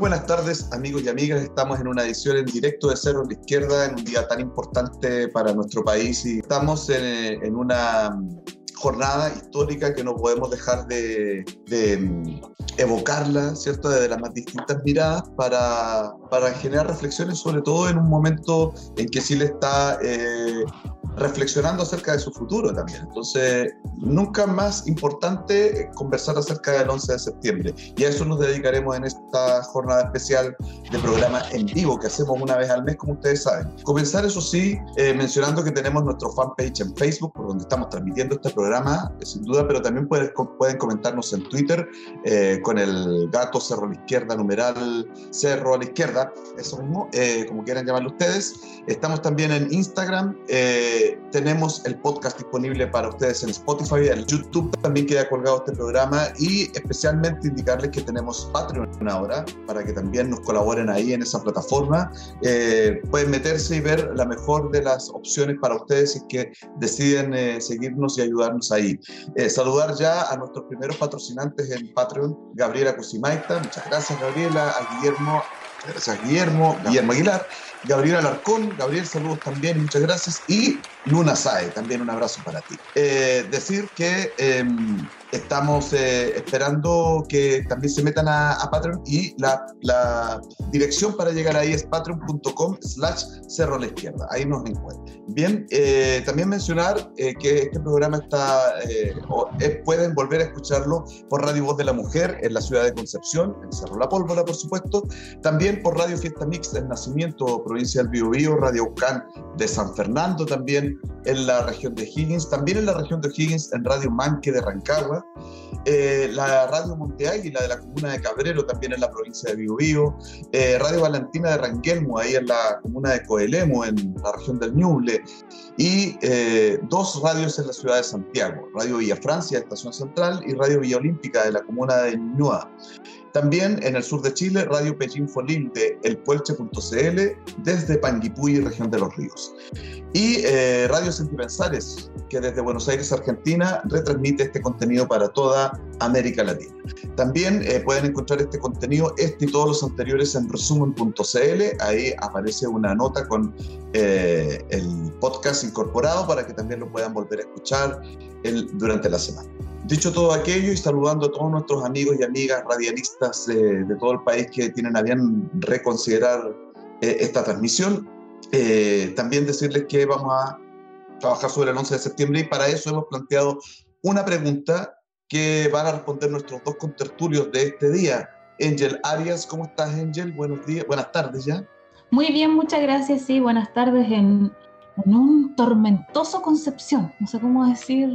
buenas tardes, amigos y amigas. Estamos en una edición en directo de Cerro a la Izquierda en un día tan importante para nuestro país y estamos en, en una jornada histórica que no podemos dejar de, de, evocarla, ¿cierto?, desde las más distintas miradas para, para generar reflexiones, sobre todo en un momento en que Chile está eh, reflexionando acerca de su futuro también. Entonces, nunca más importante conversar acerca del 11 de septiembre. Y a eso nos dedicaremos en esta jornada especial de programa en vivo que hacemos una vez al mes, como ustedes saben. Comenzar, eso sí, eh, mencionando que tenemos nuestro fanpage en Facebook, por donde estamos transmitiendo este programa, sin duda, pero también pueden, pueden comentarnos en Twitter eh, con el gato Cerro a la Izquierda, numeral Cerro a la Izquierda, eso mismo, eh, como quieran llamarlo ustedes. Estamos también en Instagram. Eh, tenemos el podcast disponible para ustedes en Spotify, en YouTube también queda colgado este programa y especialmente indicarles que tenemos Patreon ahora para que también nos colaboren ahí en esa plataforma. Eh, pueden meterse y ver la mejor de las opciones para ustedes si que deciden eh, seguirnos y ayudarnos ahí. Eh, saludar ya a nuestros primeros patrocinantes en Patreon, Gabriela Cusimaita, muchas gracias Gabriela, a Guillermo, gracias Guillermo, Guillermo Aguilar Gabriel Alarcón, Gabriel, saludos también, muchas gracias. Y Luna Sae, también un abrazo para ti. Eh, decir que em, estamos eh, esperando que también se metan a, Patreon y la, la, dirección para llegar ahí es patreon.com slash cerro a la izquierda. Ahí nos encuentran. Bien, eh, también mencionar que este programa está, pueden volver a escucharlo por Radio Voz de la Mujer en la ciudad de Concepción, en Cerro La Pólvora, por supuesto. También por Radio Fiesta Mix en Nacimiento provincia del Biobío, Radio Ucán de San Fernando también en la región de Higgins, también en la región de Higgins en Radio Manque de Rancagua, eh, la Radio Monte Águila de la comuna de Cabrero también en la provincia de Biobío, eh, Radio Valentina de Ranguelmo ahí en la comuna de Coelemo en la región del Ñuble y eh, dos radios en la ciudad de Santiago, Radio Villa Francia, Estación Central y Radio Villa Olímpica de la comuna de Ñua. También en el sur de Chile, Radio Pellín Folín de elpuelche.cl desde Panguipulli, región de los ríos. Y eh, Radio Sentimentales, que desde Buenos Aires, Argentina, retransmite este contenido para toda América Latina. También eh, pueden encontrar este contenido, este y todos los anteriores en resumen.cl. Ahí aparece una nota con eh, el podcast incorporado para que también lo puedan volver a escuchar durante la semana. Dicho todo aquello y saludando a todos nuestros amigos y amigas radialistas de, todo el país que tienen a bien reconsiderar eh, esta transmisión, eh, también decirles que vamos a trabajar sobre el 11 de septiembre y para eso hemos planteado una pregunta que van a responder nuestros dos contertulios de este día. Angel Arias, ¿cómo estás Angel? Buenos días, buenas tardes ya. Muy bien, muchas gracias. Sí, buenas tardes en en un tormentoso Concepción. No sé cómo decir,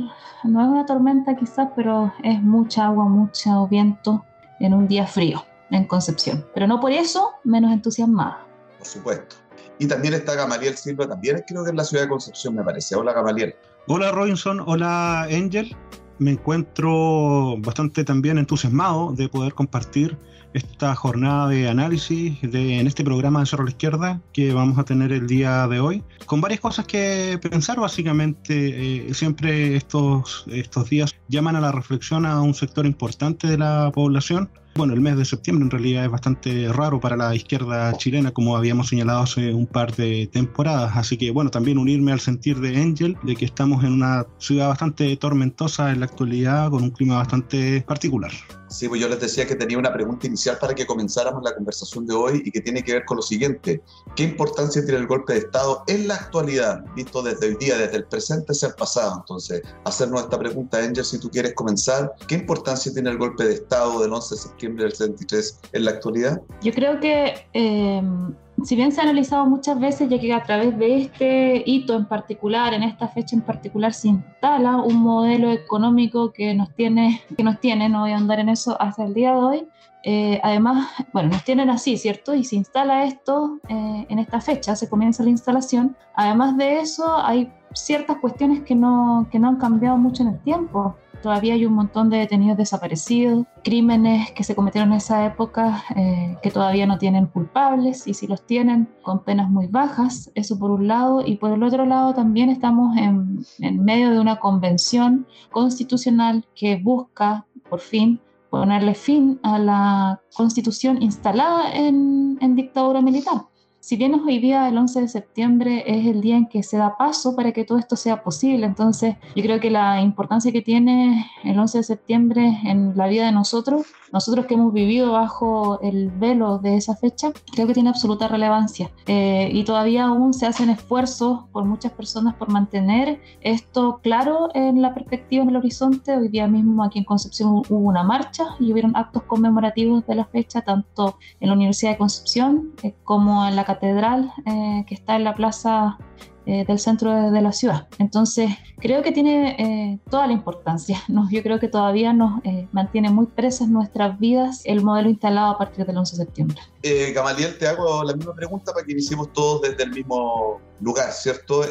no es una tormenta quizás, pero es mucha agua, mucho viento en un día frío en Concepción. Pero no por eso menos entusiasmada. Por supuesto. Y también está Gamaliel Silva, también creo que en la ciudad de Concepción me parece. Hola Gamaliel. Hola Robinson, hola Angel. Me encuentro bastante también entusiasmado de poder compartir esta jornada de análisis de, en este programa de Cerro a la Izquierda que vamos a tener el día de hoy, con varias cosas que pensar básicamente. Eh, siempre estos, estos días llaman a la reflexión a un sector importante de la población bueno, el mes de septiembre en realidad es bastante raro para la izquierda chilena, como habíamos señalado hace un par de temporadas. Así que, bueno, también unirme al sentir de Angel de que estamos en una ciudad bastante tormentosa en la actualidad, con un clima bastante particular. Sí, pues yo les decía que tenía una pregunta inicial para que comenzáramos la conversación de hoy y que tiene que ver con lo siguiente. ¿Qué importancia tiene el golpe de Estado en la actualidad, visto desde el día, desde el presente hacia el pasado? Entonces, hacernos esta pregunta, Angel, si tú quieres comenzar, ¿qué importancia tiene el golpe de Estado del 11 de septiembre del 73 en la actualidad? Yo creo que... Eh si bien se ha analizado muchas veces, ya que a través de este hito en particular, en esta fecha en particular, se instala un modelo económico que nos tiene, que nos tiene no voy a andar en eso hasta el día de hoy. Eh, además, bueno, nos tienen así, ¿cierto? Y se instala esto eh, en esta fecha, se comienza la instalación. Además de eso, hay ciertas cuestiones que no, que no han cambiado mucho en el tiempo todavía hay un montón de detenidos desaparecidos, crímenes que se cometieron en esa época eh, que todavía no tienen culpables y si los tienen con penas muy bajas, eso por un lado, y por el otro lado también estamos en, medio de una convención constitucional que busca por fin ponerle fin a la constitución instalada en dictadura militar si bien hoy día el 11 de septiembre es el día en que se da paso para que todo esto sea posible, entonces yo creo que la importancia que tiene el 11 de septiembre en la vida de nosotros, nosotros que hemos vivido bajo el velo de esa fecha, creo que tiene absoluta relevancia. Eh, y todavía aún se hacen esfuerzos por muchas personas por mantener esto claro en la perspectiva, en el horizonte. Hoy día mismo aquí en Concepción hubo una marcha y hubieron actos conmemorativos de la fecha, tanto en la Universidad de Concepción eh, como en la catedral eh, que está en la plaza eh, del centro de, la ciudad. Entonces, creo que tiene eh, toda la importancia. ¿no? Yo creo que todavía nos mantiene muy presas nuestras vidas el modelo instalado a partir del 11 de septiembre. Gamaliel, te hago la misma pregunta para que iniciemos todos desde el mismo lugar, ¿cierto?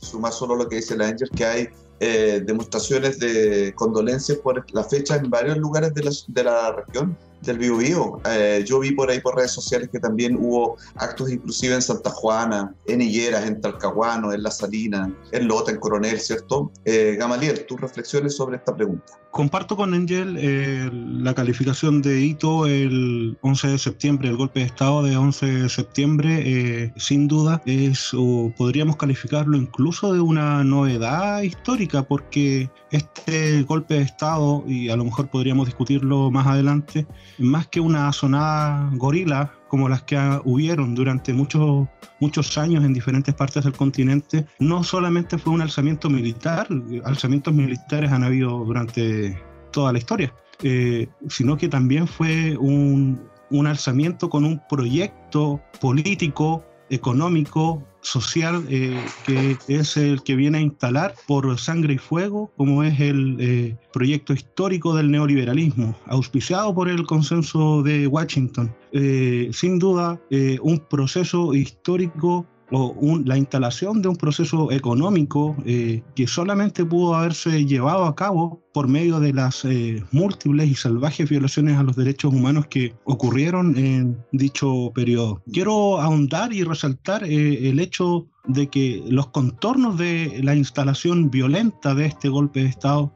suma solo lo que dice la Angel, que hay demostraciones de condolencias por la fecha en varios lugares de la, de la región del Biobío. Eh, yo vi por ahí por redes sociales que también hubo actos inclusive en Santa Juana, en Higueras, en Talcahuano, en La Salina, en Lota, en Coronel, ¿cierto? Eh, Gamaliel, tus reflexiones sobre esta pregunta. Comparto con Angel eh, la calificación de hito el 11 de septiembre, el golpe de Estado de 11 de septiembre, eh, sin duda es, o podríamos calificarlo incluso de una novedad histórica, porque este golpe de Estado, y a lo mejor podríamos discutirlo más adelante, más que una sonada gorila como las que hubieron durante muchos, muchos años en diferentes partes del continente, no solamente fue un alzamiento militar, alzamientos militares han habido durante toda la historia, eh, sino que también fue un, un alzamiento con un proyecto político, económico, social eh, que es el que viene a instalar por sangre y fuego, como es el eh, proyecto histórico del neoliberalismo, auspiciado por el consenso de Washington. Eh, sin duda, un proceso histórico o la instalación de un proceso económico eh, que solamente pudo haberse llevado a cabo por medio de las eh, múltiples y salvajes violaciones a los derechos humanos que ocurrieron en dicho periodo. Quiero ahondar y resaltar eh, el hecho de que los contornos de la instalación violenta de este golpe de Estado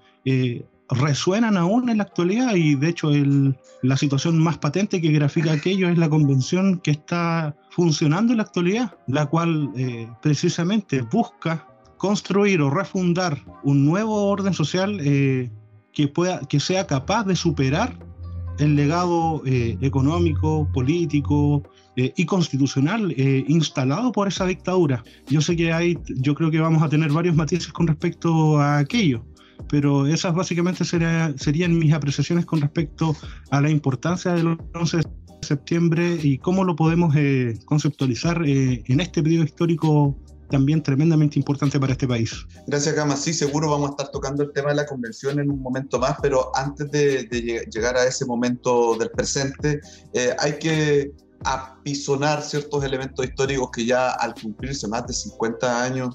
resuenan aún en la actualidad y de hecho la situación más patente que grafica aquello es la convención que está funcionando en la actualidad, la cual eh, precisamente busca construir o refundar un nuevo orden social eh, que, pueda, que sea capaz de superar el legado eh, económico, político y constitucional instalado por esa dictadura. Yo sé que hay, yo creo que vamos a tener varios matices con respecto a aquello pero esas básicamente serían mis apreciaciones con respecto a la importancia del 11 de septiembre y cómo lo podemos eh, conceptualizar eh, en este periodo histórico también tremendamente importante para este país. Gracias, Gama. Sí, seguro vamos a estar tocando el tema de la convención en un momento más, pero antes de, llegar a ese momento del presente, eh, hay que apisonar ciertos elementos históricos que ya al cumplirse más de 50 años,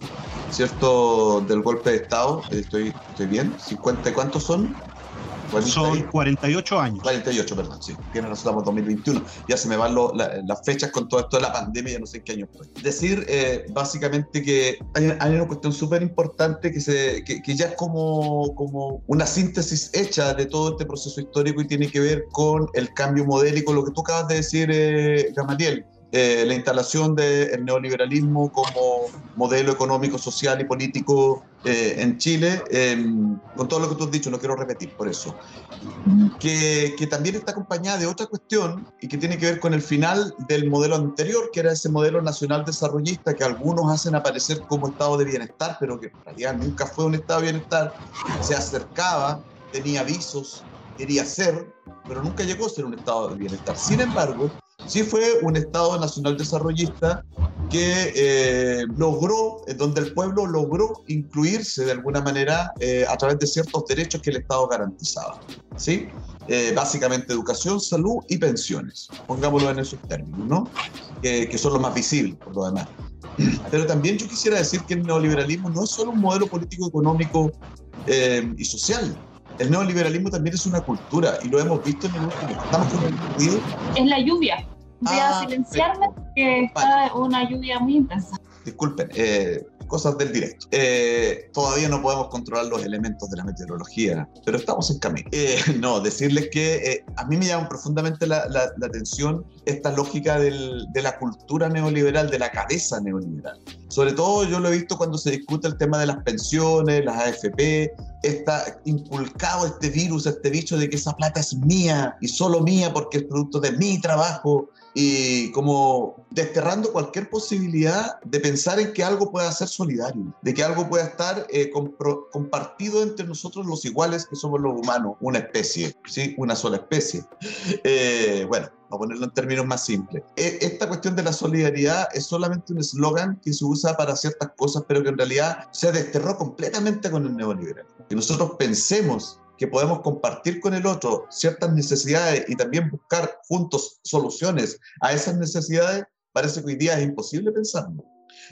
¿cierto? Del golpe de Estado, estoy, estoy bien, ¿50 cuántos son? Son 48 años. 48, perdón, sí. Tiene razón, estamos en 2021. Ya se me van las fechas con todo esto de la pandemia, ya no sé en qué año estoy. Decir, eh, básicamente, que hay, una cuestión súper importante que, se, que, ya es como, como una síntesis hecha de todo este proceso histórico y tiene que ver con el cambio modélico, lo que tú acabas de decir, eh, Gamaliel eh, la instalación del neoliberalismo como modelo económico, social y político eh, en Chile, em, con todo lo que tú has dicho, no quiero repetir por eso, que, que, también está acompañada de otra cuestión y que tiene que ver con el final del modelo anterior, que era ese modelo nacional desarrollista que algunos hacen aparecer como estado de bienestar, pero que en realidad nunca fue un estado de bienestar, se acercaba, tenía avisos, quería ser, pero nunca llegó a ser un estado de bienestar. Sin embargo, sí fue un Estado nacional desarrollista que eh, logró, donde el pueblo logró incluirse de alguna manera eh, a través de ciertos derechos que el Estado garantizaba. ¿sí? Eh, básicamente educación, salud y pensiones, pongámoslo en esos términos, ¿no? que son los más visibles por lo demás. Pero también yo quisiera decir que el neoliberalismo no es solo un modelo político, económico y social, el neoliberalismo también es una cultura y lo hemos visto en el último. Estamos con el Es la lluvia. Voy a ah, silenciarme porque está una lluvia muy intensa. Disculpen, eh, cosas del directo. Eh, todavía no podemos controlar los elementos de la meteorología, pero estamos en camino. Eh, no, decirles que eh, a mí me llama profundamente la, la, atención esta lógica del, de la cultura neoliberal, de la cabeza neoliberal. Sobre todo yo lo he visto cuando se discute el tema de las pensiones, las AFP, está inculcado este virus, este bicho de que esa plata es mía y solo mía porque es producto de mi trabajo y como desterrando cualquier posibilidad de pensar en que algo pueda ser solidario, de que algo pueda estar eh, compartido entre nosotros los iguales que somos los humanos, una especie, ¿sí? una sola especie. Eh, bueno, a ponerlo en términos más simples. E, esta cuestión de la solidaridad es solamente un eslogan que se usa para ciertas cosas, pero que en realidad se desterró completamente con el neoliberalismo. Que nosotros pensemos que podemos compartir con el otro ciertas necesidades y también buscar juntos soluciones a esas necesidades, parece que hoy día es imposible pensarlo.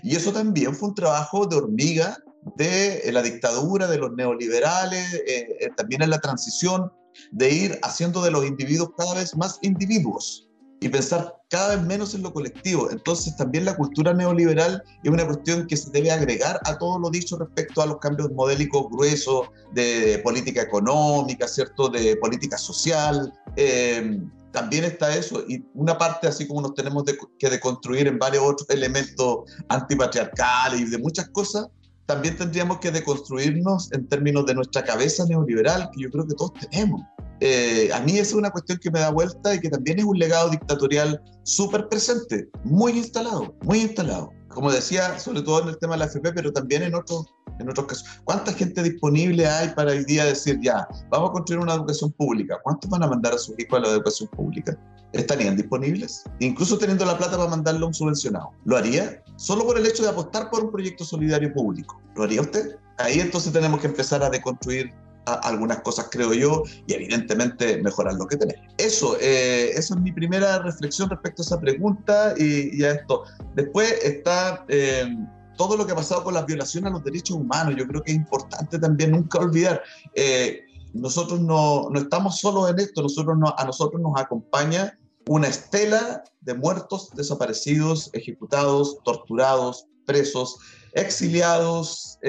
Y eso también fue un trabajo de hormiga de la dictadura, de los neoliberales, eh, eh, también en la transición, de ir haciendo de los individuos cada vez más individuos y pensar cada vez menos en lo colectivo. Entonces también la cultura neoliberal es una cuestión que se debe agregar a todo lo dicho respecto a los cambios modélicos gruesos de política económica, ¿cierto? De política social. Eh, también está eso, y una parte así como nos tenemos que deconstruir en varios otros elementos antipatriarcales y de muchas cosas, también tendríamos que deconstruirnos en términos de nuestra cabeza neoliberal, que yo creo que todos tenemos. Eh, a mí es una cuestión que me da vuelta y que también es un legado dictatorial súper presente, muy instalado, muy instalado. Como decía, sobre todo en el tema de la FP, pero también en otros, en otros casos. ¿Cuánta gente disponible hay para hoy día decir, ya, vamos a construir una educación pública? ¿Cuántos van a mandar a sus hijos a la educación pública? ¿Estarían disponibles? Incluso teniendo la plata para mandarlo a un subvencionado. ¿Lo haría? Solo por el hecho de apostar por un proyecto solidario público. ¿Lo haría usted? Ahí entonces tenemos que empezar a deconstruir algunas cosas, creo yo, y evidentemente mejorar lo que tenemos. Eso, eh, esa es mi primera reflexión respecto a esa pregunta y, a esto. Después está eh, todo lo que ha pasado con las violaciones a los derechos humanos. Yo creo que es importante también nunca olvidar. Eh, nosotros no, no, estamos solos en esto, nosotros no, a nosotros nos acompaña una estela de muertos, desaparecidos, ejecutados, torturados, presos, exiliados,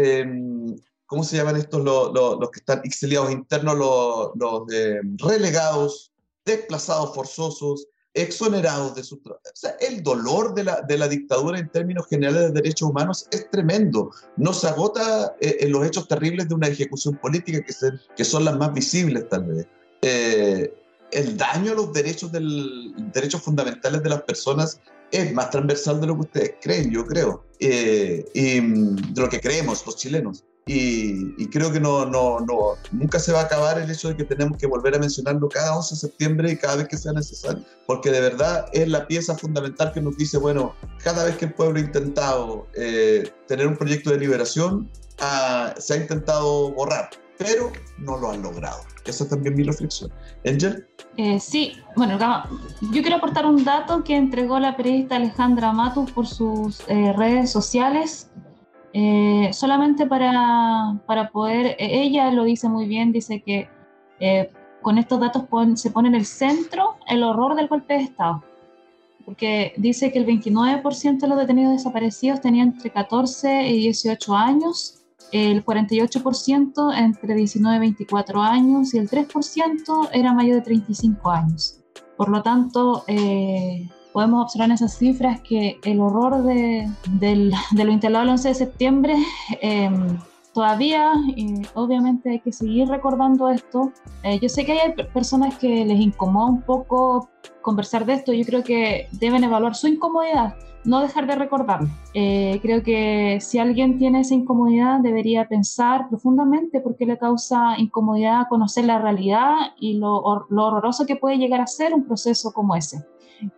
¿cómo se llaman estos los, que están exiliados internos, los, relegados, desplazados forzosos, exonerados de su trabajo. O sea, el dolor de la, de la, dictadura en términos generales de derechos humanos es tremendo. No se agota eh, en los hechos terribles de una ejecución política que, que son las más visibles tal vez. Eh, el daño a los derechos, del, derechos fundamentales de las personas es más transversal de lo que ustedes creen, yo creo, eh, y mm, de lo que creemos los chilenos. Y, creo que no, no, no, nunca se va a acabar el hecho de que tenemos que volver a mencionarlo cada 11 de septiembre y cada vez que sea necesario, porque de verdad es la pieza fundamental que nos dice, bueno, cada vez que el pueblo ha intentado eh, tener un proyecto de liberación, ah, se ha intentado borrar, pero no lo han logrado. Esa es también mi reflexión. Angel. Eh, sí, bueno, yo quiero aportar un dato que entregó la periodista Alejandra Matus por sus eh, redes sociales eh, solamente para, para, poder, e-, ella lo dice muy bien, dice que eh, con estos datos se pone en el centro el horror del golpe de Estado, porque dice que el 29% de los detenidos desaparecidos tenían entre 14 y 18 años, el 48% entre 19 y 24 años y el 3% era mayor de 35 años. Por lo tanto, eh, podemos observar en esas cifras que el horror de, lo instalado el 11 de septiembre em, todavía, obviamente hay que seguir recordando esto. Eh, yo sé que hay personas que les incomoda un poco conversar de esto, yo creo que deben evaluar su incomodidad, no dejar de recordarlo. Eh, creo que si alguien tiene esa incomodidad debería pensar profundamente por qué le causa incomodidad conocer la realidad y lo, lo horroroso que puede llegar a ser un proceso como ese.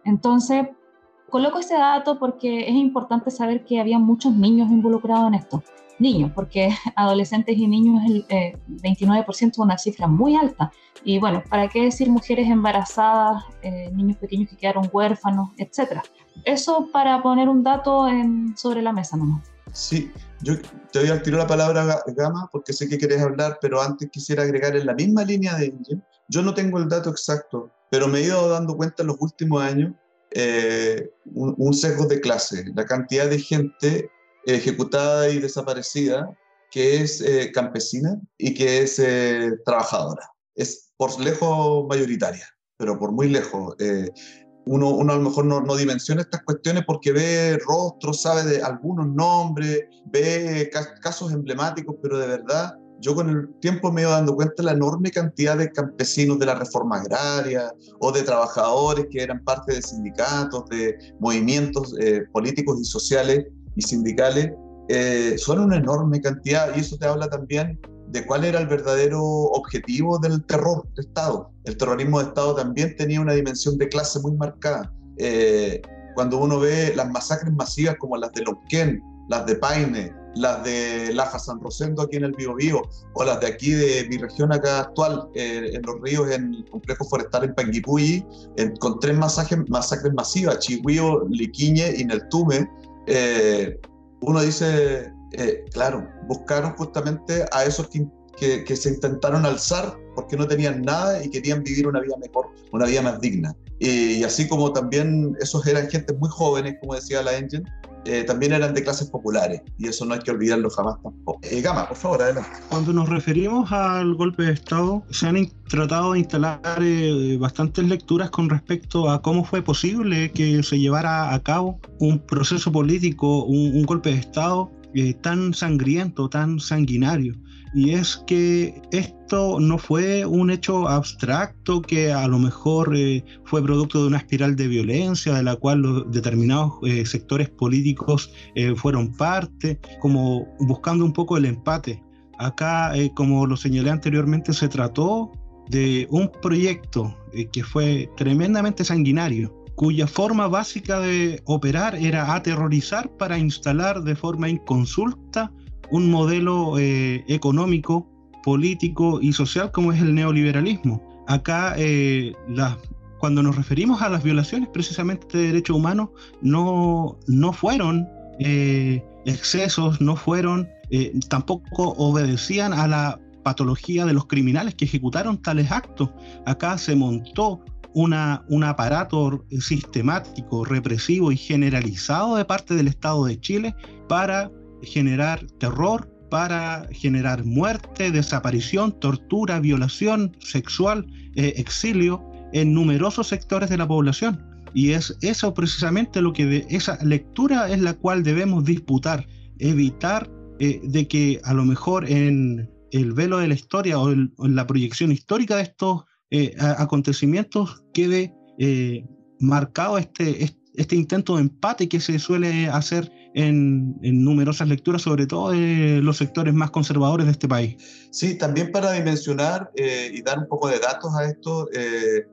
Entonces, coloco ese dato porque es importante saber que había muchos niños involucrados en esto. Niños, porque adolescentes y niños el 29% eh, es una cifra muy alta. Y bueno, ¿para qué decir mujeres embarazadas, eh, niños pequeños que quedaron huérfanos, etcétera? Eso para poner un dato sobre la mesa nomás. Sí, yo te voy a tirar la palabra Gama porque sé que querés hablar, pero antes quisiera agregar en la misma línea de Angel. Yo no tengo el dato exacto, pero me he ido dando cuenta en los últimos años eh, un, sesgo de clase. La cantidad de gente ejecutada y desaparecida, que es eh, campesina y que es eh, trabajadora. Es por lejos mayoritaria, pero por muy lejos. Eh, uno, uno, a lo mejor no, no, dimensiona estas cuestiones porque ve rostros, sabe de algunos nombres, ve casos emblemáticos, pero de verdad yo con el tiempo me iba dando cuenta de la enorme cantidad de campesinos de la reforma agraria o de trabajadores que eran parte de sindicatos, de movimientos políticos y sociales y sindicales eh, son una enorme cantidad y eso te habla también de cuál era el verdadero objetivo del terror de Estado. El terrorismo de Estado también tenía una dimensión de clase muy marcada. Eh, cuando uno ve las masacres masivas como las de Lonquén, las de Paine, las de Laja San Rosendo aquí en el Biobío, o las de aquí de mi región acá actual, eh, en los ríos, en el complejo forestal en Panguipulli, con tres masacres, masacres masivas, Chihuío, Liquiñe y Neltume, eh, uno dice, eh, claro, buscaron justamente a esos que, que, se intentaron alzar porque no tenían nada y querían vivir una vida mejor, una vida más digna. Y, así como también esos eran gente muy jóvenes, como decía la Engine, eh, también eran de clases populares y eso no hay que olvidarlo jamás tampoco. Eh, Gama, por favor, adelante. Cuando nos referimos al golpe de Estado, se han tratado de instalar eh, bastantes lecturas con respecto a cómo fue posible que se llevara a cabo un proceso político, un golpe de Estado tan sangriento, tan sanguinario y es que esto no fue un hecho abstracto que a lo mejor eh, fue producto de una espiral de violencia de la cual los determinados eh, sectores políticos eh, fueron parte, como buscando un poco el empate. Acá, como lo señalé anteriormente, se trató de un proyecto que fue tremendamente sanguinario, cuya forma básica de operar era aterrorizar para instalar de forma inconsulta un modelo eh, económico, político y social como es el neoliberalismo. Acá, eh, cuando nos referimos a las violaciones precisamente de derechos humanos, no, no fueron eh, excesos, no fueron, tampoco obedecían a la patología de los criminales que ejecutaron tales actos. Acá se montó una, un aparato sistemático, represivo y generalizado de parte del Estado de Chile para generar terror, para generar muerte, desaparición, tortura, violación sexual, eh, exilio en numerosos sectores de la población. Y es eso precisamente lo que de, esa lectura es la cual debemos disputar, evitar eh, de que a lo mejor en el velo de la historia o, en la proyección histórica de estos eh, acontecimientos quede marcado este, este intento de empate que se suele hacer en, numerosas lecturas, sobre todo de los sectores más conservadores de este país. Sí, también para dimensionar eh, y dar un poco de datos a esto, eh,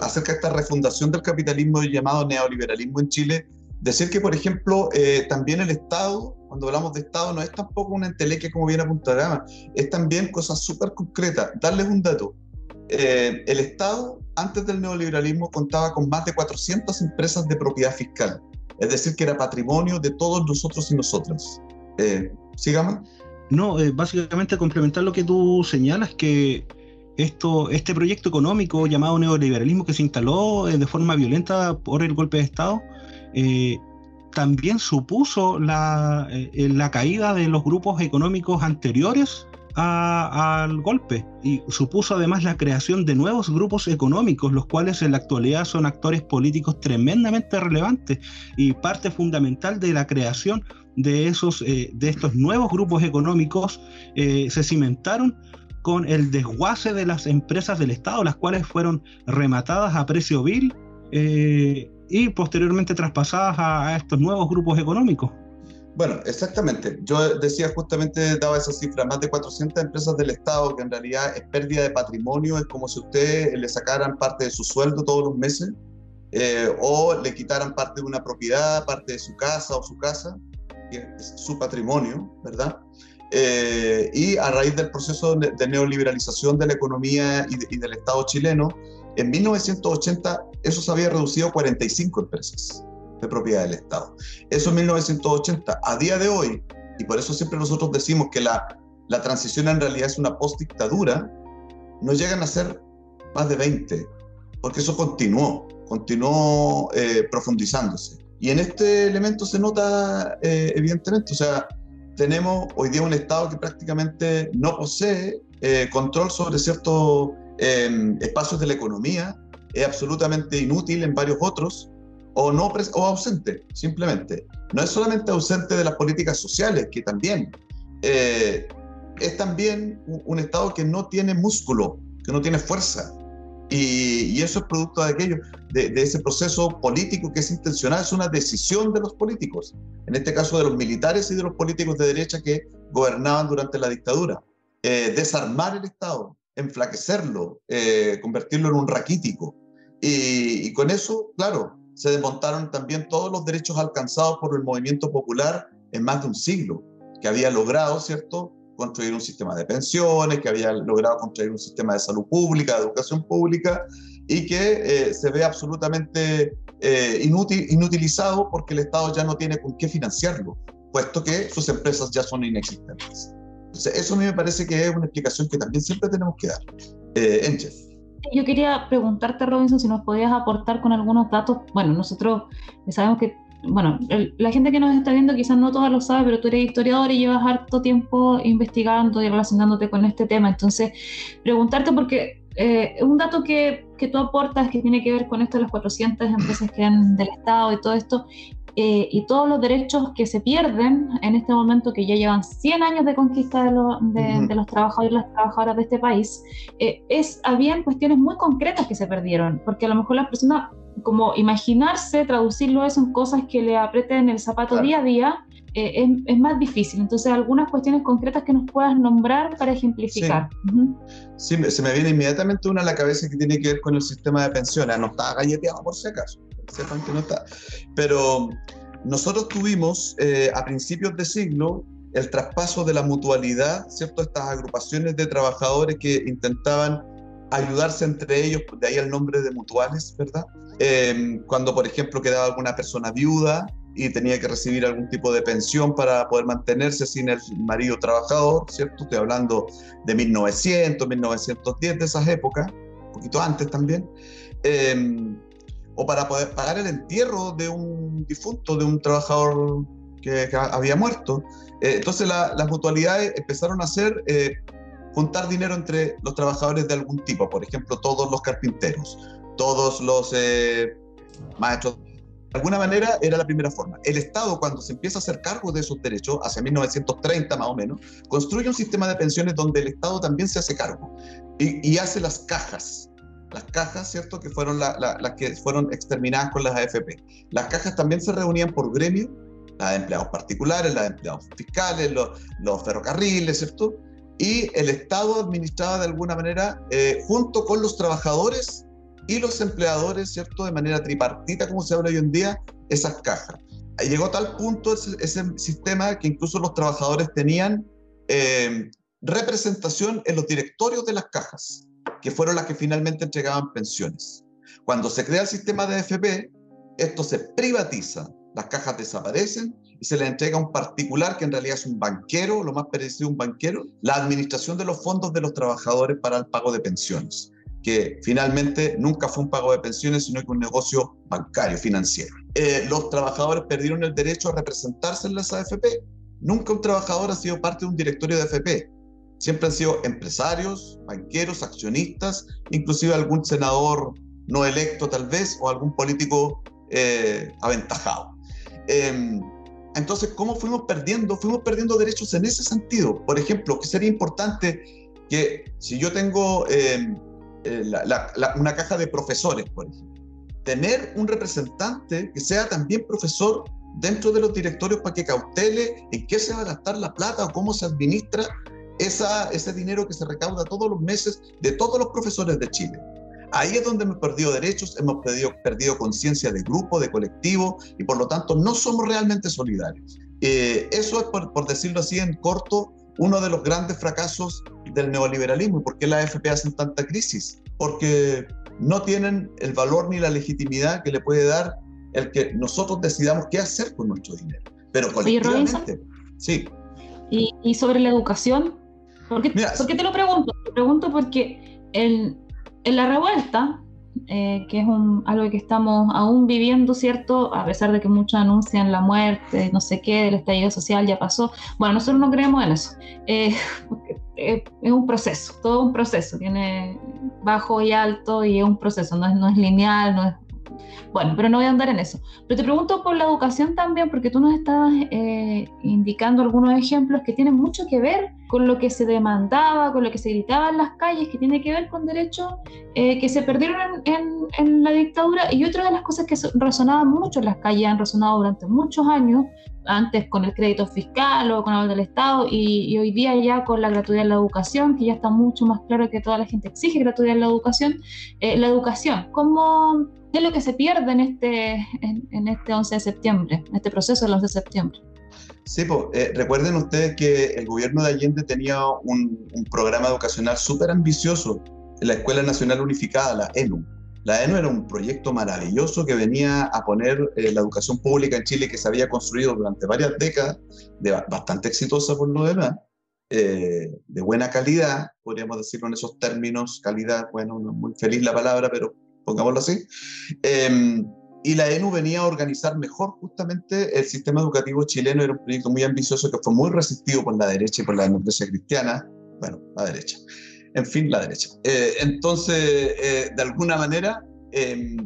acerca de esta refundación del capitalismo llamado neoliberalismo en Chile, decir que, por ejemplo, eh, también el Estado, cuando hablamos de Estado, no es tampoco una entelequia como viene a Punta Gama, es también cosas súper concretas. Darles un dato. el Estado, antes del neoliberalismo, contaba con más de 400 empresas de propiedad fiscal es decir, que era patrimonio de todos nosotros y nosotras. Eh. No, eh, básicamente complementar lo que tú señalas, que esto, este proyecto económico llamado neoliberalismo que se instaló eh, de forma violenta por el golpe de Estado, eh, también supuso la caída de los grupos económicos anteriores al golpe y supuso además la creación de nuevos grupos económicos, los cuales en la actualidad son actores políticos tremendamente relevantes y parte fundamental de la creación de, esos, eh, de estos nuevos grupos económicos eh, se cimentaron con el desguace de las empresas del Estado, las cuales fueron rematadas a precio vil eh, y posteriormente traspasadas a estos nuevos grupos económicos. Bueno, exactamente. Yo decía justamente, daba esa cifra, más de 400 empresas del Estado, que en realidad es pérdida de patrimonio, es como si ustedes le sacaran parte de su sueldo todos los meses, eh, o le quitaran parte de una propiedad, parte de su casa o su casa, que es su patrimonio, ¿verdad? Eh, y a raíz del proceso de, neoliberalización de la economía y, y, del Estado chileno, en 1980 eso se había reducido a 45 empresas de propiedad del Estado. Eso en 1980. A día de hoy, y por eso siempre nosotros decimos que la, la transición en realidad es una post-dictadura, no llegan a ser más de 20, porque eso continuó, continuó eh, profundizándose. Y en este elemento se nota eh, evidentemente, o sea, tenemos hoy día un Estado que prácticamente no posee eh, control sobre ciertos espacios de la economía, es absolutamente inútil en varios otros, o, no, o ausente, simplemente. No es solamente ausente de las políticas sociales, que también, eh, es también un, Estado que no tiene músculo, que no tiene fuerza. Y, eso es producto de aquello, de, ese proceso político que es intencional, es una decisión de los políticos, en este caso de los militares y de los políticos de derecha que gobernaban durante la dictadura. Eh, desarmar el Estado, enflaquecerlo, eh, convertirlo en un raquítico. Y, y, con eso, claro, se desmontaron también todos los derechos alcanzados por el movimiento popular en más de un siglo, que había logrado, ¿cierto?, construir un sistema de pensiones, que había logrado construir un sistema de salud pública, de educación pública, y que eh, se ve absolutamente eh, inutilizado porque el Estado ya no tiene con qué financiarlo, puesto que sus empresas ya son inexistentes. Entonces, eso a mí me parece que es una explicación que también siempre tenemos que dar. Eh, Yo quería preguntarte, Robinson, si nos podías aportar con algunos datos. Bueno, nosotros sabemos que bueno, la gente que nos está viendo quizás no todas lo sabe, pero tú eres historiador y llevas harto tiempo investigando y relacionándote con este tema. Entonces, preguntarte porque eh, un dato que, que, tú aportas que tiene que ver con esto de las 400 empresas que han del Estado y todo esto, eh, y todos los derechos que se pierden en este momento, que ya llevan 100 años de conquista de, de, los trabajadores y las trabajadoras de este país, eh, es, habían cuestiones muy concretas que se perdieron, porque a lo mejor las personas como imaginarse, traducirlo eso en cosas que le aprieten el zapato día a día, eh, es, más difícil. Entonces, algunas cuestiones concretas que nos puedas nombrar para ejemplificar. Sí, se me viene inmediatamente una a la cabeza que tiene que ver con el sistema de pensiones. No está galleteado por si acaso, sepan que no está. Pero nosotros tuvimos eh, a principios de siglo el traspaso de la mutualidad, ¿cierto? Estas agrupaciones de trabajadores que intentaban ayudarse entre ellos, de ahí el nombre de mutuales, ¿verdad? Em, cuando, por ejemplo, quedaba alguna persona viuda y tenía que recibir algún tipo de pensión para poder mantenerse sin el marido trabajador, ¿cierto? Estoy hablando de 1900, 1910, de esas épocas, un poquito antes también. Em, o para poder pagar el entierro de un difunto, de un trabajador que, había muerto. Eh, entonces las mutualidades empezaron a hacer eh, juntar dinero entre los trabajadores de algún tipo, por ejemplo, todos los carpinteros, todos los eh, maestros. De alguna manera era la primera forma. El Estado, cuando se empieza a hacer cargo de esos derechos, hacia 1930 más o menos, construye un sistema de pensiones donde el Estado también se hace cargo y, hace las cajas. Las cajas, ¿cierto? Que fueron las que fueron exterminadas con las AFP. Las cajas también se reunían por gremio, las de empleados particulares, las de empleados fiscales, los, ferrocarriles, ¿cierto? Y el Estado administraba de alguna manera, eh, junto con los trabajadores, y los empleadores, ¿cierto? De manera tripartita, como se habla hoy en día, esas cajas. Llegó a tal punto ese, sistema que incluso los trabajadores tenían eh, representación en los directorios de las cajas, que fueron las que finalmente entregaban pensiones. Cuando se crea el sistema de AFP, esto se privatiza, las cajas desaparecen y se le entrega a un particular que en realidad es un banquero, lo más parecido a un banquero, la administración de los fondos de los trabajadores para el pago de pensiones que finalmente nunca fue un pago de pensiones, sino que un negocio bancario, financiero. Eh, los trabajadores perdieron el derecho a representarse en las AFP. Nunca un trabajador ha sido parte de un directorio de AFP. Siempre han sido empresarios, banqueros, accionistas, inclusive algún senador no electo tal vez o algún político eh, aventajado. Em, entonces, ¿cómo fuimos perdiendo? Fuimos perdiendo derechos en ese sentido. Por ejemplo, que sería importante que si yo tengo em, eh, una caja de profesores. Tener un representante que sea también profesor dentro de los directorios para que cautele en qué se va a gastar la plata o cómo se administra esa, ese dinero que se recauda todos los meses de todos los profesores de Chile. Ahí es donde hemos perdido derechos, hemos perdido, perdido conciencia de grupo, de colectivo, y por lo tanto no somos realmente solidarios. Eh, eso es, por, por, decirlo así en corto, uno de los grandes fracasos del neoliberalismo. ¿Por qué la AFP hacen tanta crisis? Porque no tienen el valor ni la legitimidad que le puede dar el que nosotros decidamos qué hacer con nuestro dinero. Pero colectivamente. sí. ¿Y, sobre la educación? ¿Por qué, te lo pregunto? Te pregunto porque en, en la revuelta eh, que es un, algo que estamos aún viviendo, ¿cierto? A pesar de que muchos anuncian la muerte, no sé qué, del estallido social ya pasó. Bueno, nosotros no creemos en eso. Eh, es un proceso, todo un proceso, tiene bajo y alto y es un proceso, no es, no es lineal, no es bueno, pero no voy a andar en eso. Pero te pregunto por la educación también, porque tú nos estabas eh, indicando algunos ejemplos que tienen mucho que ver con lo que se demandaba, con lo que se gritaba en las calles, que tiene que ver con derechos eh, que se perdieron en, en, la dictadura. Y otra de las cosas que resonaban mucho en las calles, han resonado durante muchos años, antes con el crédito fiscal o con el del Estado, y, hoy día ya con la gratuidad en la educación, que ya está mucho más claro que toda la gente exige gratuidad en la educación. Eh, la educación, ¿cómo, ¿Qué es lo que se pierde en este, en, este 11 de septiembre, en este proceso del 11 de septiembre? Sí, pues, recuerden ustedes que el gobierno de Allende tenía un, programa educacional súper ambicioso la Escuela Nacional Unificada, la ENU. La ENU era un proyecto maravilloso que venía a poner eh, la educación pública en Chile que se había construido durante varias décadas, de, bastante exitosa por lo demás, eh, de buena calidad, podríamos decirlo en esos términos, calidad, bueno, no es muy feliz la palabra, pero pongámoslo así. Em, y la ENU venía a organizar mejor justamente el sistema educativo chileno. Era un proyecto muy ambicioso que fue muy resistido por la derecha y por la democracia cristiana. Bueno, la derecha. En fin, la derecha. Eh, entonces, eh, de alguna manera, em,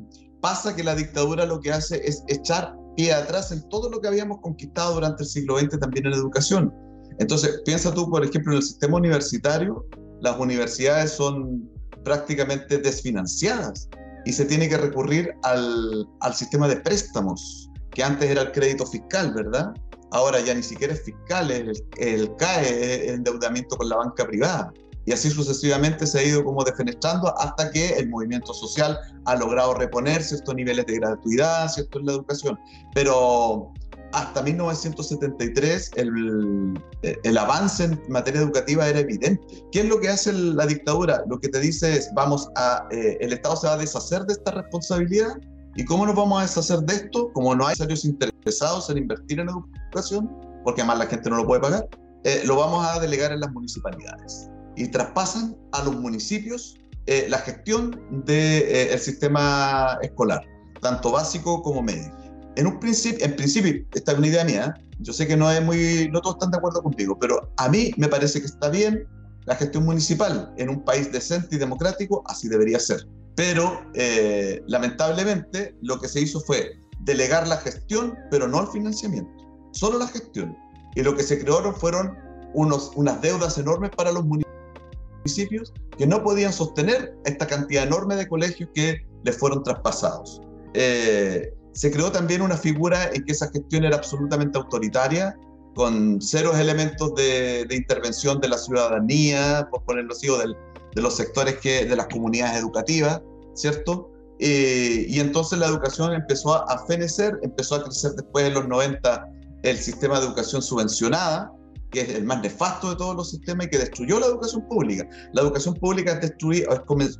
pasa que la dictadura lo que hace es echar pie atrás en todo lo que habíamos conquistado durante el siglo XX también en educación. Entonces, piensa tú, por ejemplo, en el sistema universitario, las universidades son prácticamente desfinanciadas y se tiene que recurrir al, al, sistema de préstamos, que antes era el crédito fiscal, ¿verdad? Ahora ya ni siquiera es fiscal, el, el CAE, el endeudamiento con la banca privada. Y así sucesivamente se ha ido como defenestrando hasta que el movimiento social ha logrado reponer ciertos niveles de gratuidad, ¿cierto? En la educación. Pero hasta 1973 el, el, avance en materia educativa era evidente. ¿Qué es lo que hace la dictadura? Lo que te dice es, vamos a, eh, el Estado se va a deshacer de esta responsabilidad. ¿Y cómo nos vamos a deshacer de esto? Como no hay serios interesados en invertir en educación, porque además la gente no lo puede pagar, eh, lo vamos a delegar en las municipalidades. Y traspasan a los municipios eh, la gestión del el sistema escolar, tanto básico como medio en un principio, en principio, esta es una idea mía, yo sé que no es muy, no todos están de acuerdo contigo, pero a mí me parece que está bien la gestión municipal en un país decente y democrático, así debería ser. Pero eh, lamentablemente lo que se hizo fue delegar la gestión, pero no el financiamiento, solo la gestión. Y lo que se crearon fueron unas deudas enormes para los municipios que no podían sostener esta cantidad enorme de colegios que les fueron traspasados. Eh, se creó también una figura en que esa gestión era absolutamente autoritaria, con ceros elementos de, intervención de la ciudadanía, por ponerlo así, o de los sectores que, de las comunidades educativas, ¿cierto? Eh, y entonces la educación empezó a, fenecer, empezó a crecer después en los 90 el sistema de educación subvencionada, que es el más nefasto de todos los sistemas y que destruyó la educación pública. La educación pública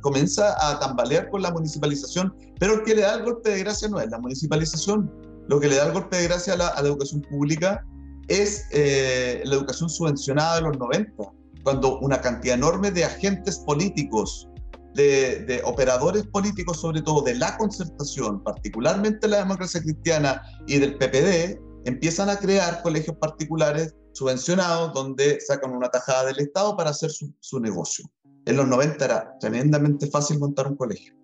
comienza a tambalear con la municipalización, pero el que le da el golpe de gracia no es la municipalización. Lo que le da el golpe de gracia a la, educación pública es eh, la educación subvencionada de los 90, cuando una cantidad enorme de agentes políticos, de, de, operadores políticos, sobre todo de la concertación, particularmente la democracia cristiana y del PPD, empiezan a crear colegios particulares subvencionados donde sacan una tajada del Estado para hacer su, su negocio. En los 90 era tremendamente fácil montar un colegio.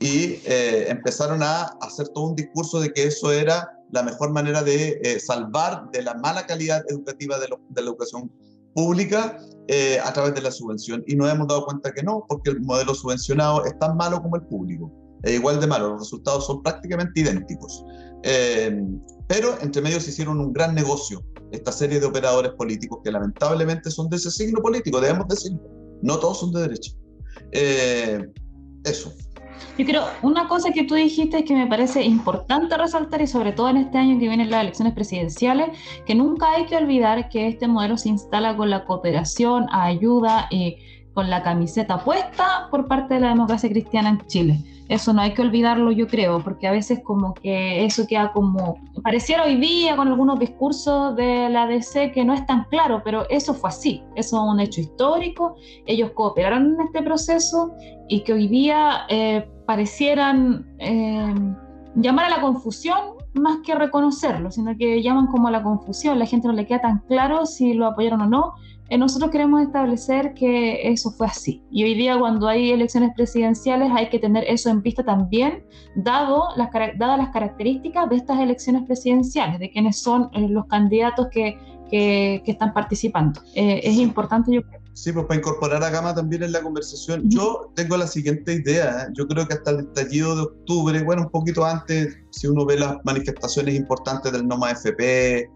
Y eh, empezaron a hacer todo un discurso de que eso era la mejor manera de eh, salvar de la mala calidad educativa de, de la educación pública eh, a través de la subvención. Y nos hemos dado cuenta que no, porque el modelo subvencionado es tan malo como el público. Es igual de malo, los resultados son prácticamente idénticos. Pero entre medio se hicieron un gran negocio esta serie de operadores políticos que lamentablemente son de ese signo político, debemos decirlo. No todos son de derecha. Eh, eso. Yo creo, una cosa que tú dijiste que me parece importante resaltar y sobre todo en este año que vienen las elecciones presidenciales, que nunca hay que olvidar que este modelo se instala con la cooperación, ayuda y con la camiseta puesta por parte de la democracia cristiana en Chile. Eso no hay que olvidarlo, yo creo, porque a veces como que eso queda como, pareciera hoy día con algunos discursos de la DC que no es tan claro, pero eso fue así, eso es un hecho histórico, ellos cooperaron en este proceso y que hoy día... Eh, parecieran eh, llamar a la confusión más que reconocerlo, sino que llaman como a la confusión, la gente no le queda tan claro si lo apoyaron o no. Eh, nosotros queremos establecer que eso fue así. Y hoy día cuando hay elecciones presidenciales hay que tener eso en vista también, dado las, dadas las características de estas elecciones presidenciales, de quiénes son eh, los candidatos que, que, están participando. Eh, es importante, yo creo. Sí, pues para incorporar a Gama también en la conversación, yo tengo la siguiente idea. Yo creo que hasta el estallido de octubre, bueno, un poquito antes, si uno ve las manifestaciones importantes del NOMA FP,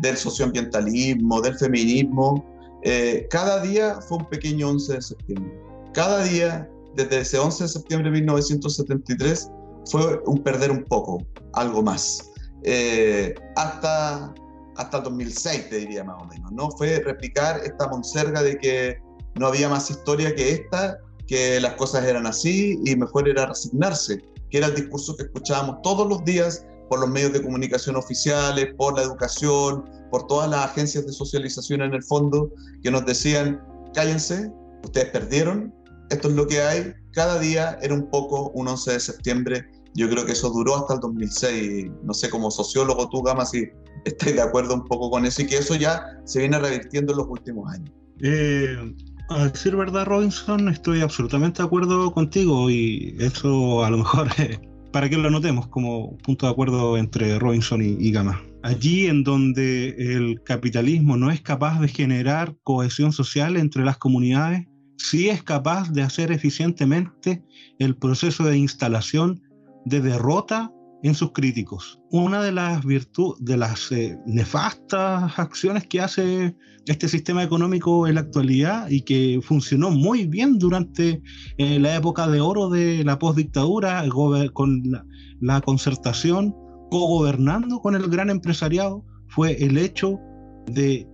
del socioambientalismo, del feminismo, eh, cada día fue un pequeño 11 de septiembre. Cada día, desde ese 11 de septiembre de 1973, fue un perder un poco, algo más. Eh, hasta hasta el 2006, te diría más o menos, ¿no? Fue replicar esta monserga de que no había más historia que esta, que las cosas eran así y mejor era resignarse, que era el discurso que escuchábamos todos los días por los medios de comunicación oficiales, por la educación, por todas las agencias de socialización en el fondo, que nos decían, cállense, ustedes perdieron, esto es lo que hay, cada día era un poco un 11 de septiembre, yo creo que eso duró hasta el 2006, no sé, como sociólogo tú, Gama, si estoy de acuerdo un poco con eso y que eso ya se viene revirtiendo en los últimos años. Eh, a decir verdad, Robinson, estoy absolutamente de acuerdo contigo y eso a lo mejor para que lo notemos como punto de acuerdo entre Robinson y, y Gama. Allí en donde el capitalismo no es capaz de generar cohesión social entre las comunidades, sí es capaz de hacer eficientemente el proceso de instalación de derrota en sus críticos. Una de las virtudes, de las eh, nefastas acciones que hace este sistema económico en la actualidad y que funcionó muy bien durante eh, la época de oro de la postdictadura, con la, la concertación, cogobernando con el gran empresariado, fue el hecho de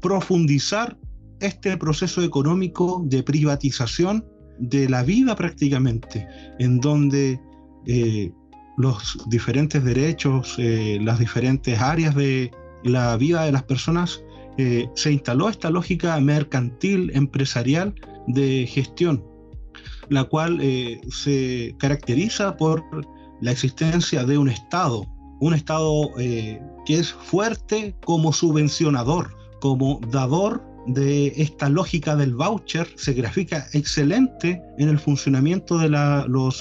profundizar este proceso económico de privatización de la vida prácticamente, en donde eh, los diferentes derechos, eh, las diferentes áreas de la vida de las personas, eh, se instaló esta lógica mercantil, empresarial de gestión, la cual se caracteriza por la existencia de un Estado, un Estado que es fuerte como subvencionador, como dador de esta lógica del voucher se grafica excelente en el funcionamiento de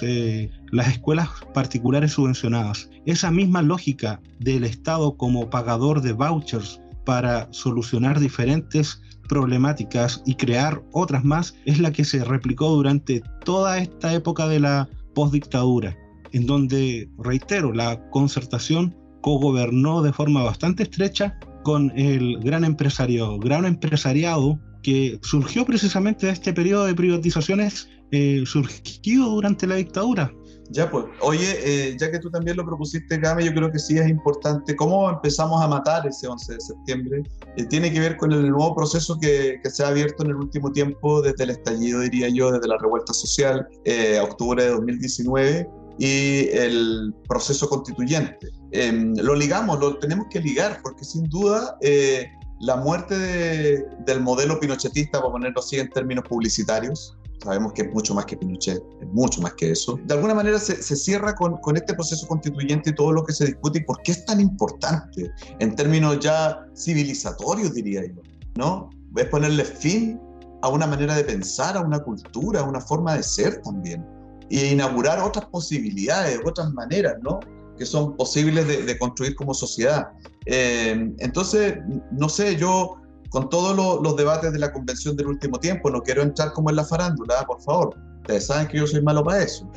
eh, las escuelas particulares subvencionadas. Esa misma lógica del Estado como pagador de vouchers para solucionar diferentes problemáticas y crear otras más es la que se replicó durante toda esta época de la postdictadura, en donde, reitero, la concertación cogobernó de forma bastante estrecha con el gran empresario, gran empresariado que surgió precisamente de este periodo de privatizaciones eh, surgido durante la dictadura. Ya, pues, oye, eh, ya que tú también lo propusiste, Game, yo creo que sí es importante. ¿Cómo empezamos a matar ese 11 de septiembre? Eh, tiene que ver con el nuevo proceso que, que, se ha abierto en el último tiempo, desde el estallido, diría yo, desde la revuelta social, octubre de 2019, y el proceso constituyente. Em, lo ligamos, lo tenemos que ligar, porque sin duda eh, la muerte del modelo pinochetista, por ponerlo así en términos publicitarios, sabemos que es mucho más que Pinochet, es mucho más que eso. De alguna manera se, se cierra con, con, este proceso constituyente y todo lo que se discute y por qué es tan importante en términos ya civilizatorios, diría yo, ¿no? Es ponerle fin a una manera de pensar, a una cultura, a una forma de ser también e inaugurar otras posibilidades, otras maneras, ¿no? Que son posibles de, construir como sociedad. Eh, entonces, no sé, yo con todos los debates de la convención del último tiempo, no quiero entrar como en la farándula, por favor. Ustedes saben que yo soy malo para eso.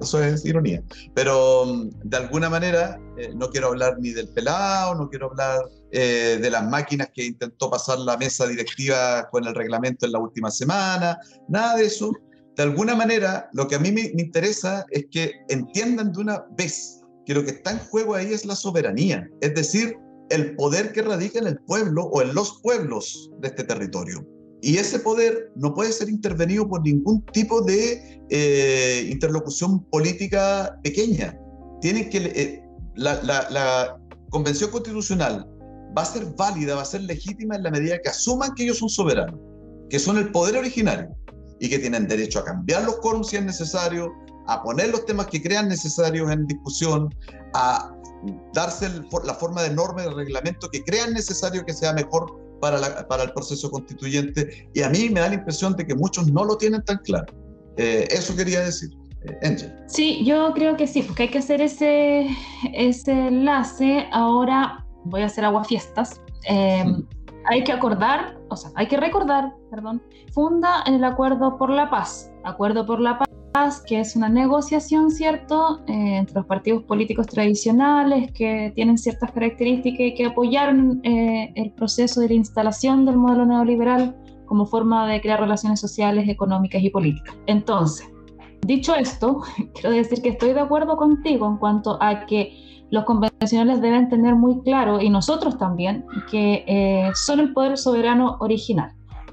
eso es ironía. Pero mm, de alguna manera eh, no quiero hablar ni del pelado, no quiero hablar eh, de las máquinas que intentó pasar la mesa directiva con el reglamento en la última semana, nada de eso de alguna manera, lo que a mí me, interesa es que entiendan de una vez que lo que está en juego ahí es la soberanía, es decir, el poder que radica en el pueblo o en los pueblos de este territorio. Y ese poder no puede ser intervenido por ningún tipo de eh, interlocución política pequeña. Tienen que, eh, la, la convención constitucional va a ser válida, va a ser legítima en la medida que asuman que ellos son soberanos, que son el poder originario y que tienen derecho a cambiar los quórums si es necesario, a poner los temas que crean necesarios en discusión, a darse la forma de norma y de reglamento que crean necesario que sea mejor para, para el proceso constituyente. Y a mí me da la impresión de que muchos no lo tienen tan claro. Eh, eso quería decir. Eh, sí, yo creo que sí, porque hay que hacer ese, ese enlace. Ahora voy a hacer aguafiestas. Eh, hay que acordar, o sea, hay que recordar, perdón, funda el Acuerdo por la Paz. Acuerdo por la Paz que es una negociación, ¿cierto?, eh, entre los partidos políticos tradicionales que tienen ciertas características y que apoyaron eh, el proceso de la instalación del modelo neoliberal como forma de crear relaciones sociales, económicas y políticas. Entonces, dicho esto, quiero decir que estoy de acuerdo contigo en cuanto a que los convencionales deben tener muy claro, y nosotros también, que eh, son el poder soberano original,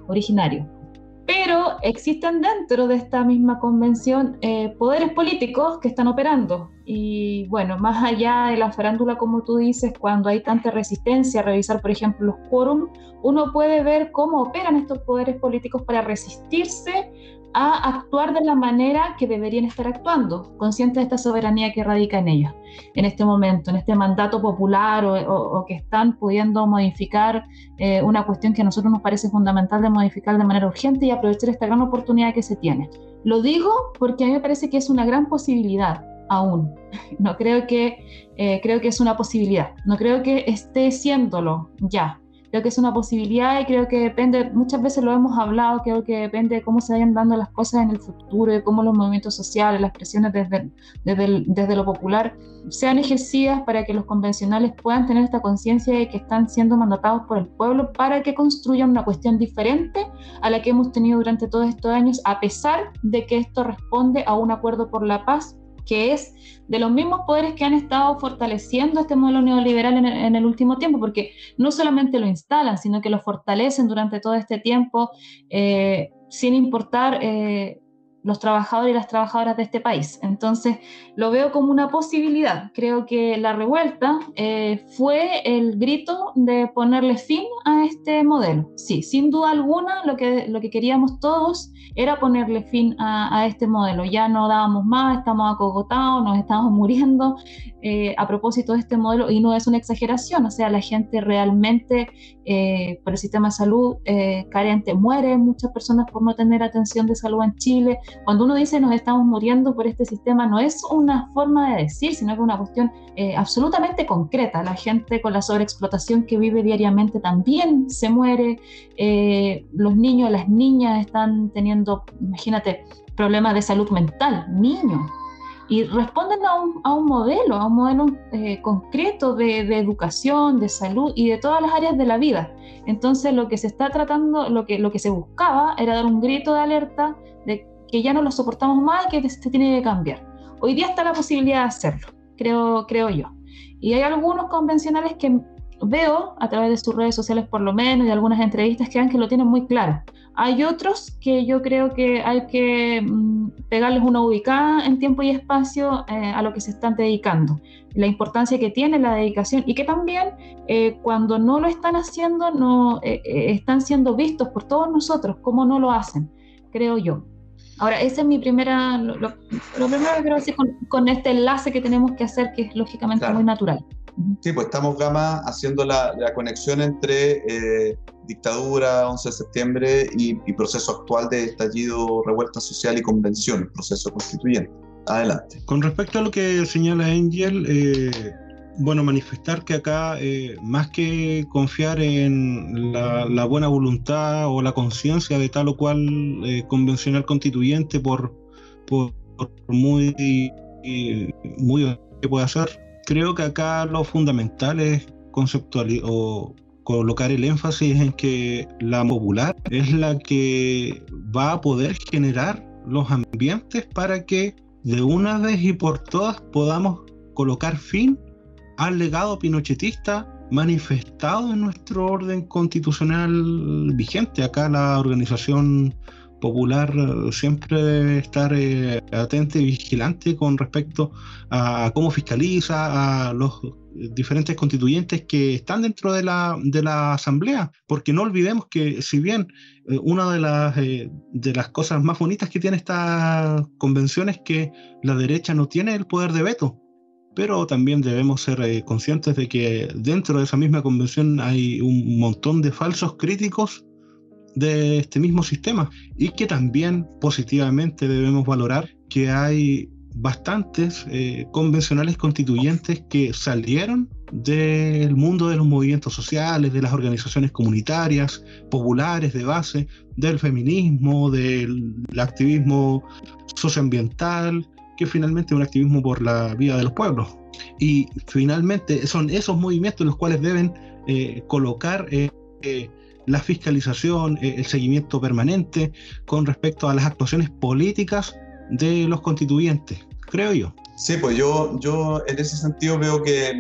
originario. Pero existen dentro de esta misma convención eh, poderes políticos que están operando. Y bueno, más allá de la farándula, como tú dices, cuando hay tanta resistencia a revisar, por ejemplo, los quórum, uno puede ver cómo operan estos poderes políticos para resistirse a actuar de la manera que deberían estar actuando, conscientes de esta soberanía que radica en ellos, en este momento, en este mandato popular o, que están pudiendo modificar eh, una cuestión que a nosotros nos parece fundamental de modificar de manera urgente y aprovechar esta gran oportunidad que se tiene. Lo digo porque a mí me parece que es una gran posibilidad aún. No creo que, eh, creo que es una posibilidad, no creo que esté siéndolo ya, creo que es una posibilidad y creo que depende, muchas veces lo hemos hablado, creo que depende de cómo se vayan dando las cosas en el futuro, de cómo los movimientos sociales, las presiones desde, desde, desde lo popular sean ejercidas para que los convencionales puedan tener esta conciencia de que están siendo mandatados por el pueblo para que construyan una cuestión diferente a la que hemos tenido durante todos estos años, a pesar de que esto responde a un acuerdo por la paz que es de los mismos poderes que han estado fortaleciendo este modelo neoliberal en el, último tiempo, porque no solamente lo instalan, sino que lo fortalecen durante todo este tiempo, eh, sin importar eh, los trabajadores y las trabajadoras de este país. Entonces, lo veo como una posibilidad. Creo que la revuelta eh, fue el grito de ponerle fin a este modelo. Sí, sin duda alguna, lo que, lo que queríamos todos era ponerle fin a, este modelo. Ya no dábamos más, estamos acogotados, nos estamos muriendo eh, a propósito de este modelo y no es una exageración, o sea, la gente realmente eh, por el sistema de salud eh, carente muere, muchas personas por no tener atención de salud en Chile. Cuando uno dice nos estamos muriendo por este sistema, no es una forma de decir, sino que es una cuestión absolutamente concreta. La gente con la sobreexplotación que vive diariamente también se muere, los niños, las niñas están teniendo imagínate, problemas de salud mental, niños, y responden a un, a un modelo, a un modelo eh, concreto de, de, educación, de salud y de todas las áreas de la vida. Entonces lo que se está tratando, lo que, lo que se buscaba era dar un grito de alerta de que ya no lo soportamos más y que se tiene que cambiar. Hoy día está la posibilidad de hacerlo, creo, creo yo. Y hay algunos convencionales que veo a través de sus redes sociales por lo menos y algunas entrevistas que que lo tienen muy claro. Hay otros que yo creo que hay que mm, pegarles una ubicada en tiempo y espacio eh, a lo que se están dedicando, la importancia que tiene la dedicación y que también eh, cuando no lo están haciendo no eh, están siendo vistos por todos nosotros, como no lo hacen, creo yo. Ahora, ese es mi primera, lo, primero que quiero decir con, este enlace que tenemos que hacer, que es lógicamente muy natural. Sí, pues estamos, Gama, haciendo la, conexión entre eh, dictadura, 11 de septiembre y, proceso actual de estallido, revuelta social y convención, proceso constituyente. Adelante. Con respecto a lo que señala Angel, eh, bueno, manifestar que acá, eh, más que confiar en la, buena voluntad o la conciencia de tal o cual convencional constituyente, por, por, muy, muy que pueda ser, creo que acá lo fundamental es conceptualizar o colocar el énfasis en que la popular es la que va a poder generar los ambientes para que de una vez y por todas podamos colocar fin al legado pinochetista manifestado en nuestro orden constitucional vigente. Acá la organización popular siempre debe estar eh, atento y vigilante con respecto a cómo fiscaliza a los diferentes constituyentes que están dentro de la, de la Asamblea, porque no olvidemos que si bien eh, una de las, eh, de las cosas más bonitas que tiene esta convención es que la derecha no tiene el poder de veto, pero también debemos ser eh, conscientes de que dentro de esa misma convención hay un montón de falsos críticos de este mismo sistema y que también positivamente debemos valorar que hay bastantes eh, convencionales constituyentes que salieron del mundo de los movimientos sociales, de las organizaciones comunitarias, populares de base, del feminismo, del activismo socioambiental, que finalmente es un activismo por la vida de los pueblos. Y finalmente son esos movimientos los cuales deben eh, colocar eh, la fiscalización, el seguimiento permanente con respecto a las actuaciones políticas de los constituyentes, creo yo. Sí, pues yo, yo en ese sentido veo que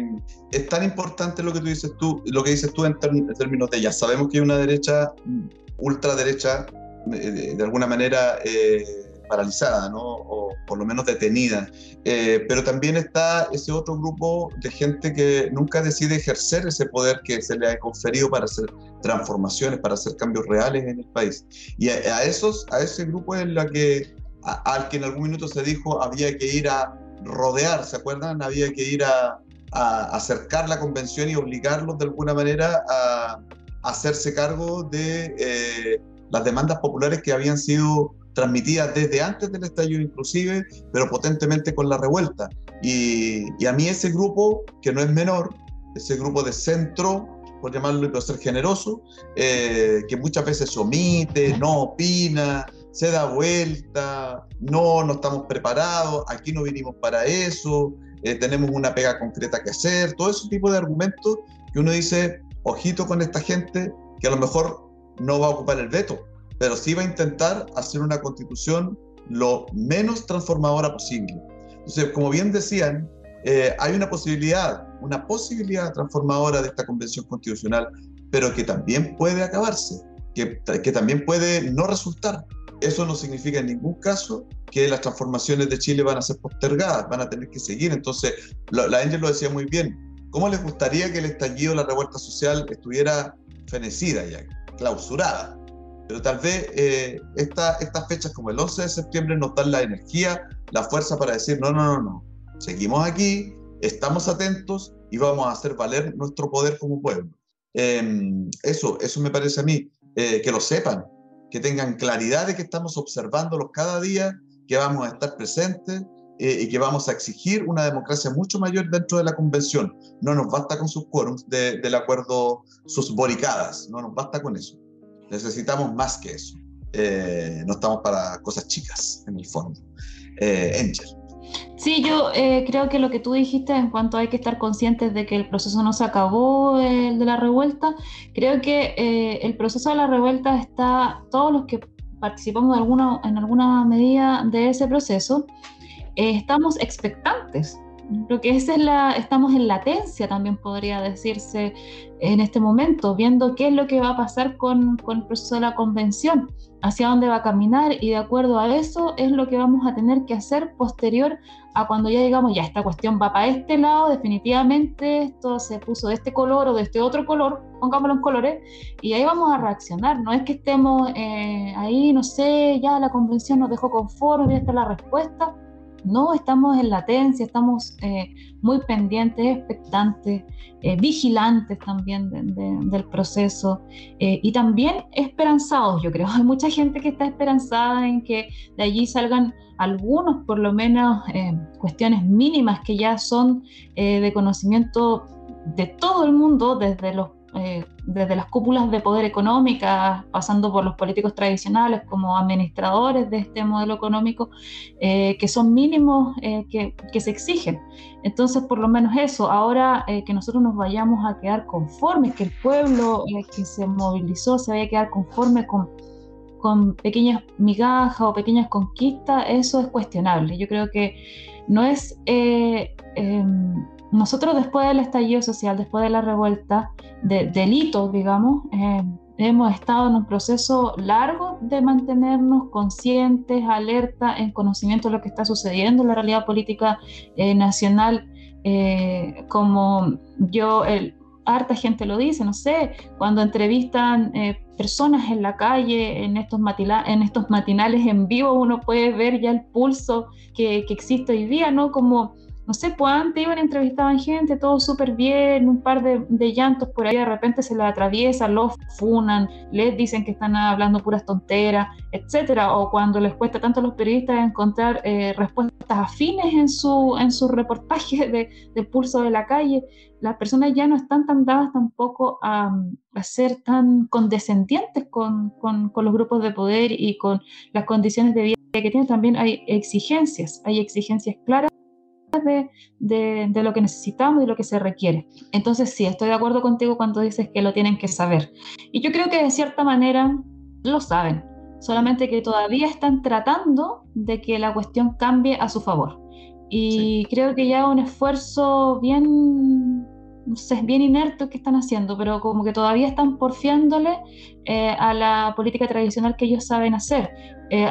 es tan importante lo que tú dices tú, lo que dices tú en, términos de ya sabemos que hay una derecha, ultraderecha, de, de alguna manera eh, paralizada, ¿no? o por lo menos detenida. Eh, pero también está ese otro grupo de gente que nunca decide ejercer ese poder que se le ha conferido para hacer transformaciones, para hacer cambios reales en el país. Y a, a esos, a ese grupo es la que al que en algún minuto se dijo había que ir a rodear, ¿se acuerdan? Había que ir a, acercar la convención y obligarlos de alguna manera a, hacerse cargo de eh, las demandas populares que habían sido transmitidas desde antes del estallido inclusive, pero potentemente con la revuelta. Y, a mí ese grupo, que no es menor, ese grupo de centro, por llamarlo y ser generoso, eh, que muchas veces se omite, no opina, se da vuelta, no, no estamos preparados, aquí no vinimos para eso, eh, tenemos una pega concreta que hacer, todo ese tipo de argumentos que uno dice, ojito con esta gente que a lo mejor no va a ocupar el veto, pero sí va a intentar hacer una constitución lo menos transformadora posible. Entonces, como bien decían, eh, hay una posibilidad, una posibilidad transformadora de esta convención constitucional, pero que también puede acabarse, que, también puede no resultar eso no significa en ningún caso que las transformaciones de Chile van a ser postergadas, van a tener que seguir. Entonces, la Angel lo decía muy bien. ¿Cómo les gustaría que el estallido, la revuelta social estuviera fenecida ya, clausurada? Pero tal vez eh, estas fechas como el 11 de septiembre nos dan la energía, la fuerza para decir, no, no, no, no, seguimos aquí, estamos atentos y vamos a hacer valer nuestro poder como pueblo. Em, eso, eso me parece a mí, eh, que lo sepan, que tengan claridad de que estamos observándolos cada día, que vamos a estar presentes eh, y que vamos a exigir una democracia mucho mayor dentro de la convención. No nos basta con sus quórums del acuerdo, sus boricadas, no nos basta con eso. Necesitamos más que eso. Eh, no estamos para cosas chicas, en el fondo. Eh, Angel. Sí, yo eh, creo que lo que tú dijiste en cuanto hay que estar conscientes de que el proceso no se acabó, el de la revuelta, creo que eh, el proceso de la revuelta está, todos los que participamos de alguna, en alguna medida de ese proceso, eh, estamos expectantes. Creo que esa es la, estamos en latencia, también podría decirse en este momento, viendo qué es lo que va a pasar con, con el proceso de la convención hacia dónde va a caminar y de acuerdo a eso es lo que vamos a tener que hacer posterior a cuando ya digamos, ya esta cuestión va para este lado, definitivamente esto se puso de este color o de este otro color, pongámoslo en colores, y ahí vamos a reaccionar. No es que estemos eh, ahí, no sé, ya la convención nos dejó conforme, ya está la respuesta. No, estamos en latencia, estamos eh, muy pendientes, expectantes, eh, vigilantes también del proceso eh, y también esperanzados, yo creo. Hay mucha gente que está esperanzada en que de allí salgan algunos, por lo menos, cuestiones mínimas que ya son de conocimiento de todo el mundo, desde los eh, desde las cúpulas de poder económicas, pasando por los políticos tradicionales como administradores de este modelo económico, eh, que son mínimos eh, que, se exigen. Entonces, por lo menos eso, ahora que nosotros nos vayamos a quedar conformes, que el pueblo que se movilizó se vaya a quedar conforme con, con pequeñas migajas o pequeñas conquistas, eso es cuestionable. Yo creo que no es em, nosotros después del estallido social, después de la revuelta, de, delitos, digamos, eh, hemos estado en un proceso largo de mantenernos conscientes, alerta, en conocimiento de lo que está sucediendo en la realidad política eh, nacional eh, como yo, el, harta gente lo dice, no sé, cuando entrevistan personas en la calle, en estos, en estos matinales en vivo, uno puede ver ya el pulso que, que existe hoy día, ¿no? Como no sé, pues antes iban, entrevistaban gente, todo súper bien, un par de, llantos por ahí, de repente se les atraviesa, los funan, les dicen que están hablando puras tonteras, etcétera, o cuando les cuesta tanto a los periodistas encontrar eh, respuestas afines en su, en su reportaje de, del pulso de la calle, las personas ya no están tan dadas tampoco a, ser tan condescendientes con, con, con los grupos de poder y con las condiciones de vida que tienen, también hay exigencias, hay exigencias claras de, de, lo que necesitamos y lo que se requiere. Entonces sí, estoy de acuerdo contigo cuando dices que lo tienen que saber. Y yo creo que de cierta manera lo saben, solamente que todavía están tratando de que la cuestión cambie a su favor. Y creo que ya un esfuerzo bien, no sé, bien inerte que están haciendo, pero como que todavía están porfiándole eh, a la política tradicional que ellos saben hacer. Eh,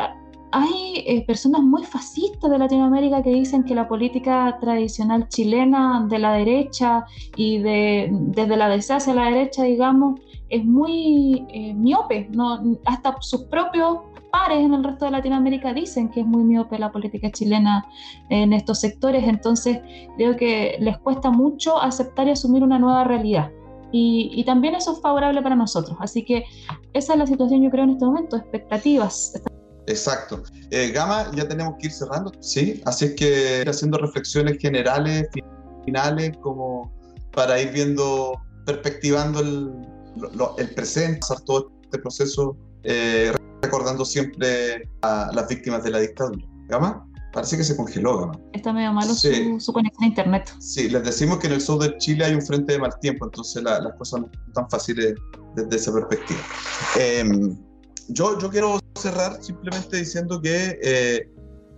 hay eh, personas muy fascistas de Latinoamérica que dicen que la política tradicional chilena de la derecha y de, desde la derecha hacia la derecha, digamos, es muy eh, miope. ¿no? Hasta sus propios pares en el resto de Latinoamérica dicen que es muy miope la política chilena en estos sectores. Entonces, creo que les cuesta mucho aceptar y asumir una nueva realidad. Y, y, también eso es favorable para nosotros. Así que esa es la situación, yo creo, en este momento, expectativas. Exacto. Eh, Gama, ya tenemos que ir cerrando, ¿sí? Así es que haciendo reflexiones generales, finales, como para ir viendo, perspectivando el, el presente, todo este proceso, eh, recordando siempre a las víctimas de la dictadura. ¿Gama? Parece que se congeló, Gama. Está medio malo su, su, conexión a internet. Sí, les decimos que en el sur de Chile hay un frente de mal tiempo, entonces las cosas no son tan fáciles desde esa perspectiva. Eh, yo, yo quiero cerrar simplemente diciendo que eh,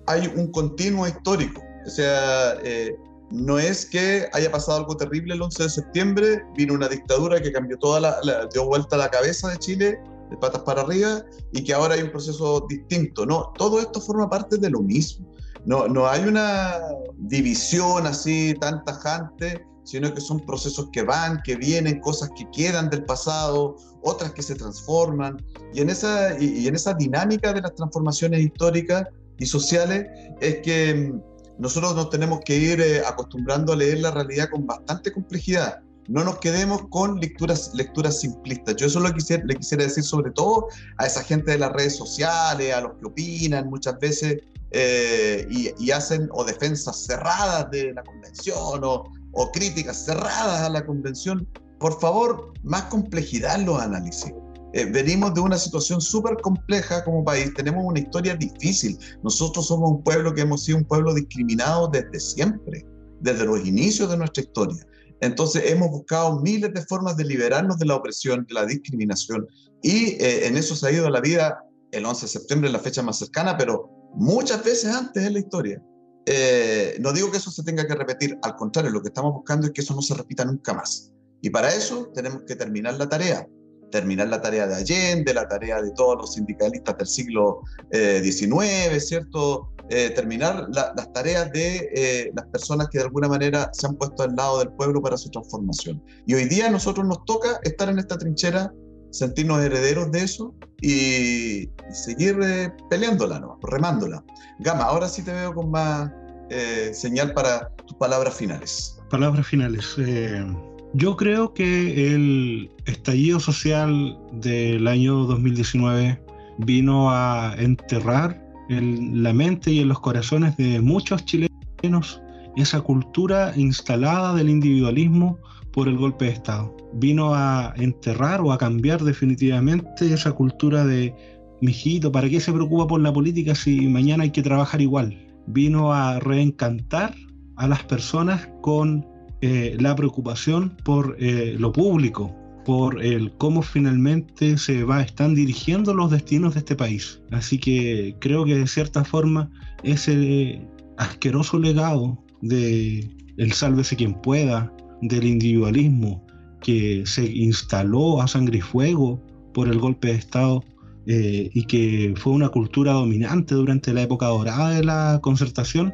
hay un continuo histórico. O sea, eh, no es que haya pasado algo terrible el 11 de septiembre, vino una dictadura que cambió toda la, dio vuelta la cabeza de Chile de patas para arriba y que ahora hay un proceso distinto. No, todo esto forma parte de lo mismo. No, no hay una división así tan tajante sino que son procesos que van, que vienen, cosas que quedan del pasado, otras que se transforman. Y en esa, y, en esa dinámica de las transformaciones históricas y sociales es que mm, nosotros nos tenemos que ir eh, acostumbrando a leer la realidad con bastante complejidad. No nos quedemos con lecturas, lecturas simplistas. Yo eso lo quisiera, le quisiera decir sobre todo a esa gente de las redes sociales, a los que opinan muchas veces eh, y, y, hacen o defensas cerradas de la convención o, o críticas cerradas a la convención, por favor, más complejidad en los análisis. Eh, venimos de una situación súper compleja como país, tenemos una historia difícil. Nosotros somos un pueblo que hemos sido un pueblo discriminado desde siempre, desde los inicios de nuestra historia. Entonces hemos buscado miles de formas de liberarnos de la opresión, de la discriminación, y eh, en eso se ha ido la vida el 11 de septiembre, la fecha más cercana, pero muchas veces antes en la historia. Eh, no digo que eso se tenga que repetir, al contrario, lo que estamos buscando es que eso no se repita nunca más. Y para eso tenemos que terminar la tarea, terminar la tarea de Allende, la tarea de todos los sindicalistas del siglo XIX, eh, ¿cierto? Eh, terminar las tareas de las personas que de alguna manera se han puesto al lado del pueblo para su transformación. Y hoy día a nosotros nos toca estar en esta trinchera, sentirnos herederos de eso y, seguir peleándola, ¿no? remándola. Gama, ahora sí te veo con más eh, señal para tus palabras finales. Palabras finales. Eh, yo creo que el estallido social del año 2019 vino a enterrar en la mente y en los corazones de muchos chilenos esa cultura instalada del individualismo por el golpe de Estado. Vino a enterrar o a cambiar definitivamente esa cultura de mijito, ¿para qué se preocupa por la política si mañana hay que trabajar igual? Vino a reencantar a las personas con eh, la preocupación por eh, lo público, por el cómo finalmente se va, están dirigiendo los destinos de este país. Así que creo que de cierta forma ese asqueroso legado de el sálvese quien pueda, del individualismo que se instaló a sangre y fuego por el golpe de Estado, eh, y que fue una cultura dominante durante la época dorada de la concertación,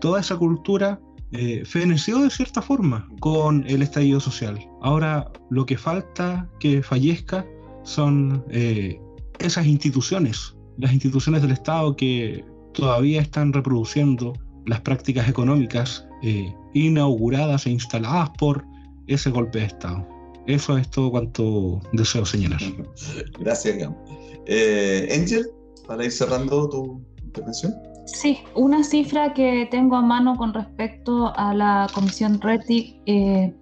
toda esa cultura eh, feneció de cierta forma con el estallido social. Ahora lo que falta que fallezca son eh, esas instituciones, las instituciones del Estado que todavía están reproduciendo las prácticas económicas eh, inauguradas e instaladas por ese golpe de Estado. Eso es todo cuanto deseo señalar. Gracias, Gam. Eh, Angel, para ir cerrando tu intervención. Sí, una cifra que tengo a mano con respecto a la Comisión RETIC eh,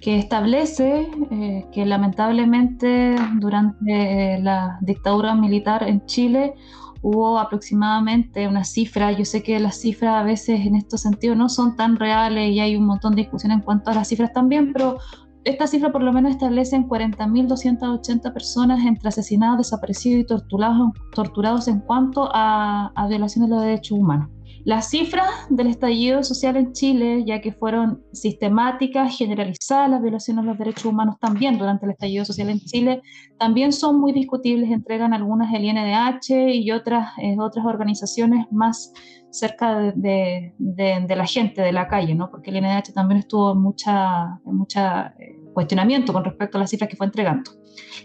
que establece eh, que lamentablemente durante la dictadura militar en Chile hubo aproximadamente una cifra, yo sé que las cifras a veces en estos sentidos no son tan reales y hay un montón de discusión en cuanto a las cifras también, pero esta cifra por lo menos establece en 40.280 personas entre asesinados, desaparecidos y torturados, torturados en cuanto a, a violación de los derechos humanos. Las cifras del estallido social en Chile, ya que fueron sistemáticas, generalizadas las violaciones de los derechos humanos también durante el estallido social en Chile, también son muy discutibles, entregan algunas el INDH y otras, eh, otras organizaciones más cerca de, de, de, la gente, de la calle, ¿no? porque el INDH también estuvo en mucha, en mucha eh, cuestionamiento con respecto a las cifras que fue entregando.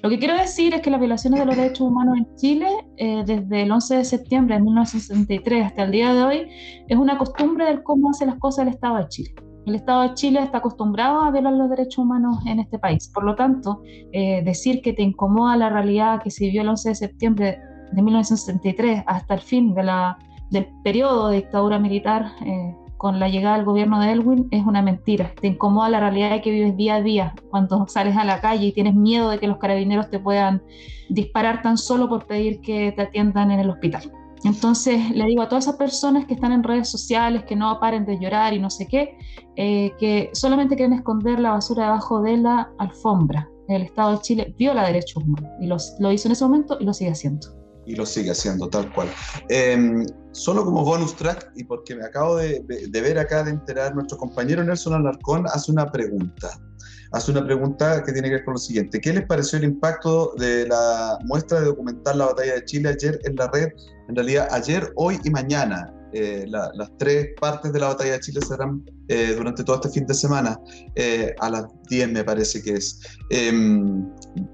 Lo que quiero decir es que las violaciones de los derechos humanos en Chile, eh, desde el 11 de septiembre de 1963 hasta el día de hoy, es una costumbre del cómo hace las cosas el Estado de Chile. El Estado de Chile está acostumbrado a violar los derechos humanos en este país. Por lo tanto, eh, decir que te incomoda la realidad que se vivió el 11 de septiembre de 1963 hasta el fin de la, del periodo de dictadura militar eh, con la llegada del gobierno de Elwin es una mentira. Te incomoda la realidad de que vives día a día cuando sales a la calle y tienes miedo de que los carabineros te puedan disparar tan solo por pedir que te atiendan en el hospital. Entonces le digo a todas esas personas que están en redes sociales, que no paren de llorar y no sé qué, eh, que solamente quieren esconder la basura debajo de la alfombra. El Estado de Chile viola derechos humanos y lo hizo en ese momento y lo sigue haciendo y lo sigue haciendo tal cual. Eh, solo como bonus track, y porque me acabo de, de, ver acá, de enterar, nuestro compañero Nelson Alarcón hace una pregunta. Hace una pregunta que tiene que ver con lo siguiente. ¿Qué les pareció el impacto de la muestra de documental La Batalla de Chile ayer en la red? En realidad, ayer, hoy y mañana. Eh, la, las tres partes de la batalla de Chile serán eh, durante todo este fin de semana, eh, a las 10 me parece que es. Em,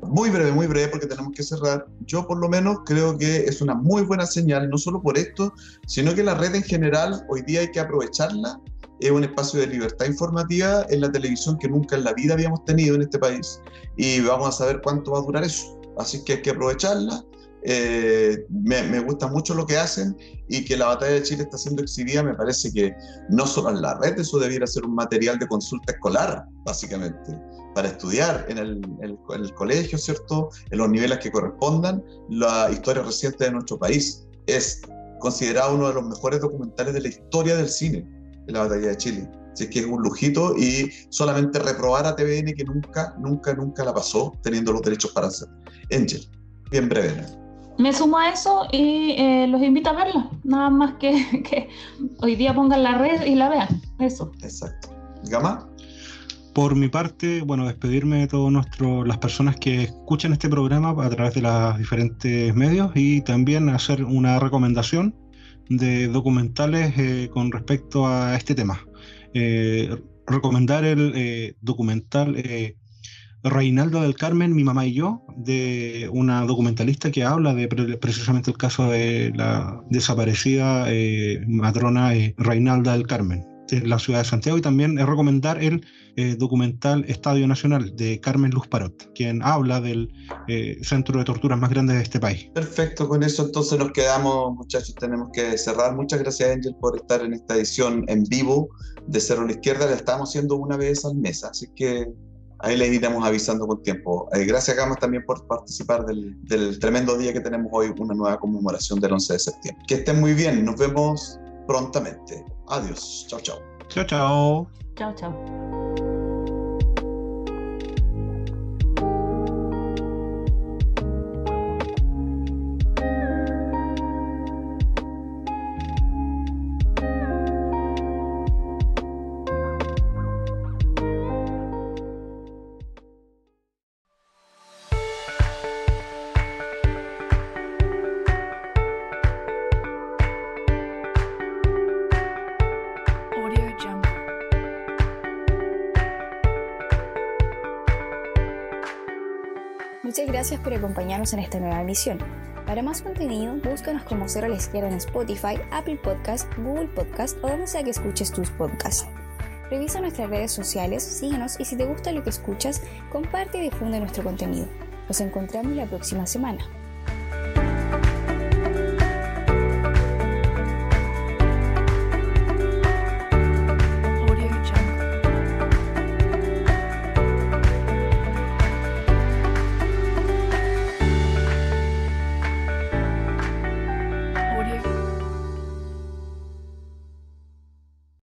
muy breve, muy breve porque tenemos que cerrar. Yo por lo menos creo que es una muy buena señal, no solo por esto, sino que la red en general hoy día hay que aprovecharla. Es un espacio de libertad informativa en la televisión que nunca en la vida habíamos tenido en este país y vamos a saber cuánto va a durar eso. Así que hay que aprovecharla eh, me, me, gusta mucho lo que hacen y que la batalla de Chile está siendo exhibida, me parece que no solo en la red, eso debiera ser un material de consulta escolar, básicamente, para estudiar en el, en el colegio, ¿cierto? En los niveles que correspondan, la historia reciente de nuestro país. Es considerado uno de los mejores documentales de la historia del cine, de la batalla de Chile. Así que es un lujito y solamente reprobar a TVN que nunca, nunca, nunca la pasó teniendo los derechos para hacer. Angel, bien breve me sumo a eso y eh, los invito a verla. Nada más que, que, hoy día pongan la red y la vean. Eso. Exacto. Gama. Por mi parte, bueno, despedirme de todas las personas que escuchan este programa a través de los diferentes medios y también hacer una recomendación de documentales eh, con respecto a este tema. Eh, recomendar el eh, documental eh, Reinaldo del Carmen, mi mamá y yo, de una documentalista que habla de precisamente el caso de la desaparecida eh, matrona eh, Reinalda del Carmen de la ciudad de Santiago y también es recomendar el eh, documental Estadio Nacional de Carmen Luz Parot, quien habla del eh, centro de torturas más grande de este país. Perfecto, con eso entonces nos quedamos, muchachos, tenemos que cerrar. Muchas gracias, Angel, por estar en esta edición en vivo de Cerro a la Izquierda. La estamos haciendo una vez al mes, así que ahí les iremos avisando con tiempo. Eh, gracias, Gamas, también por participar del, del, tremendo día que tenemos hoy, una nueva conmemoración del 11 de septiembre. Que estén muy bien, nos vemos prontamente. Adiós, chao, chao. Chao, chao. Chao, chao. Gracias por acompañarnos en esta nueva emisión. Para más contenido, búscanos como Cero a la Izquierda en Spotify, Apple Podcast, Google Podcast o donde sea que escuches tus podcasts. Revisa nuestras redes sociales, síguenos y si te gusta lo que escuchas, comparte y difunde nuestro contenido. Nos encontramos la próxima semana.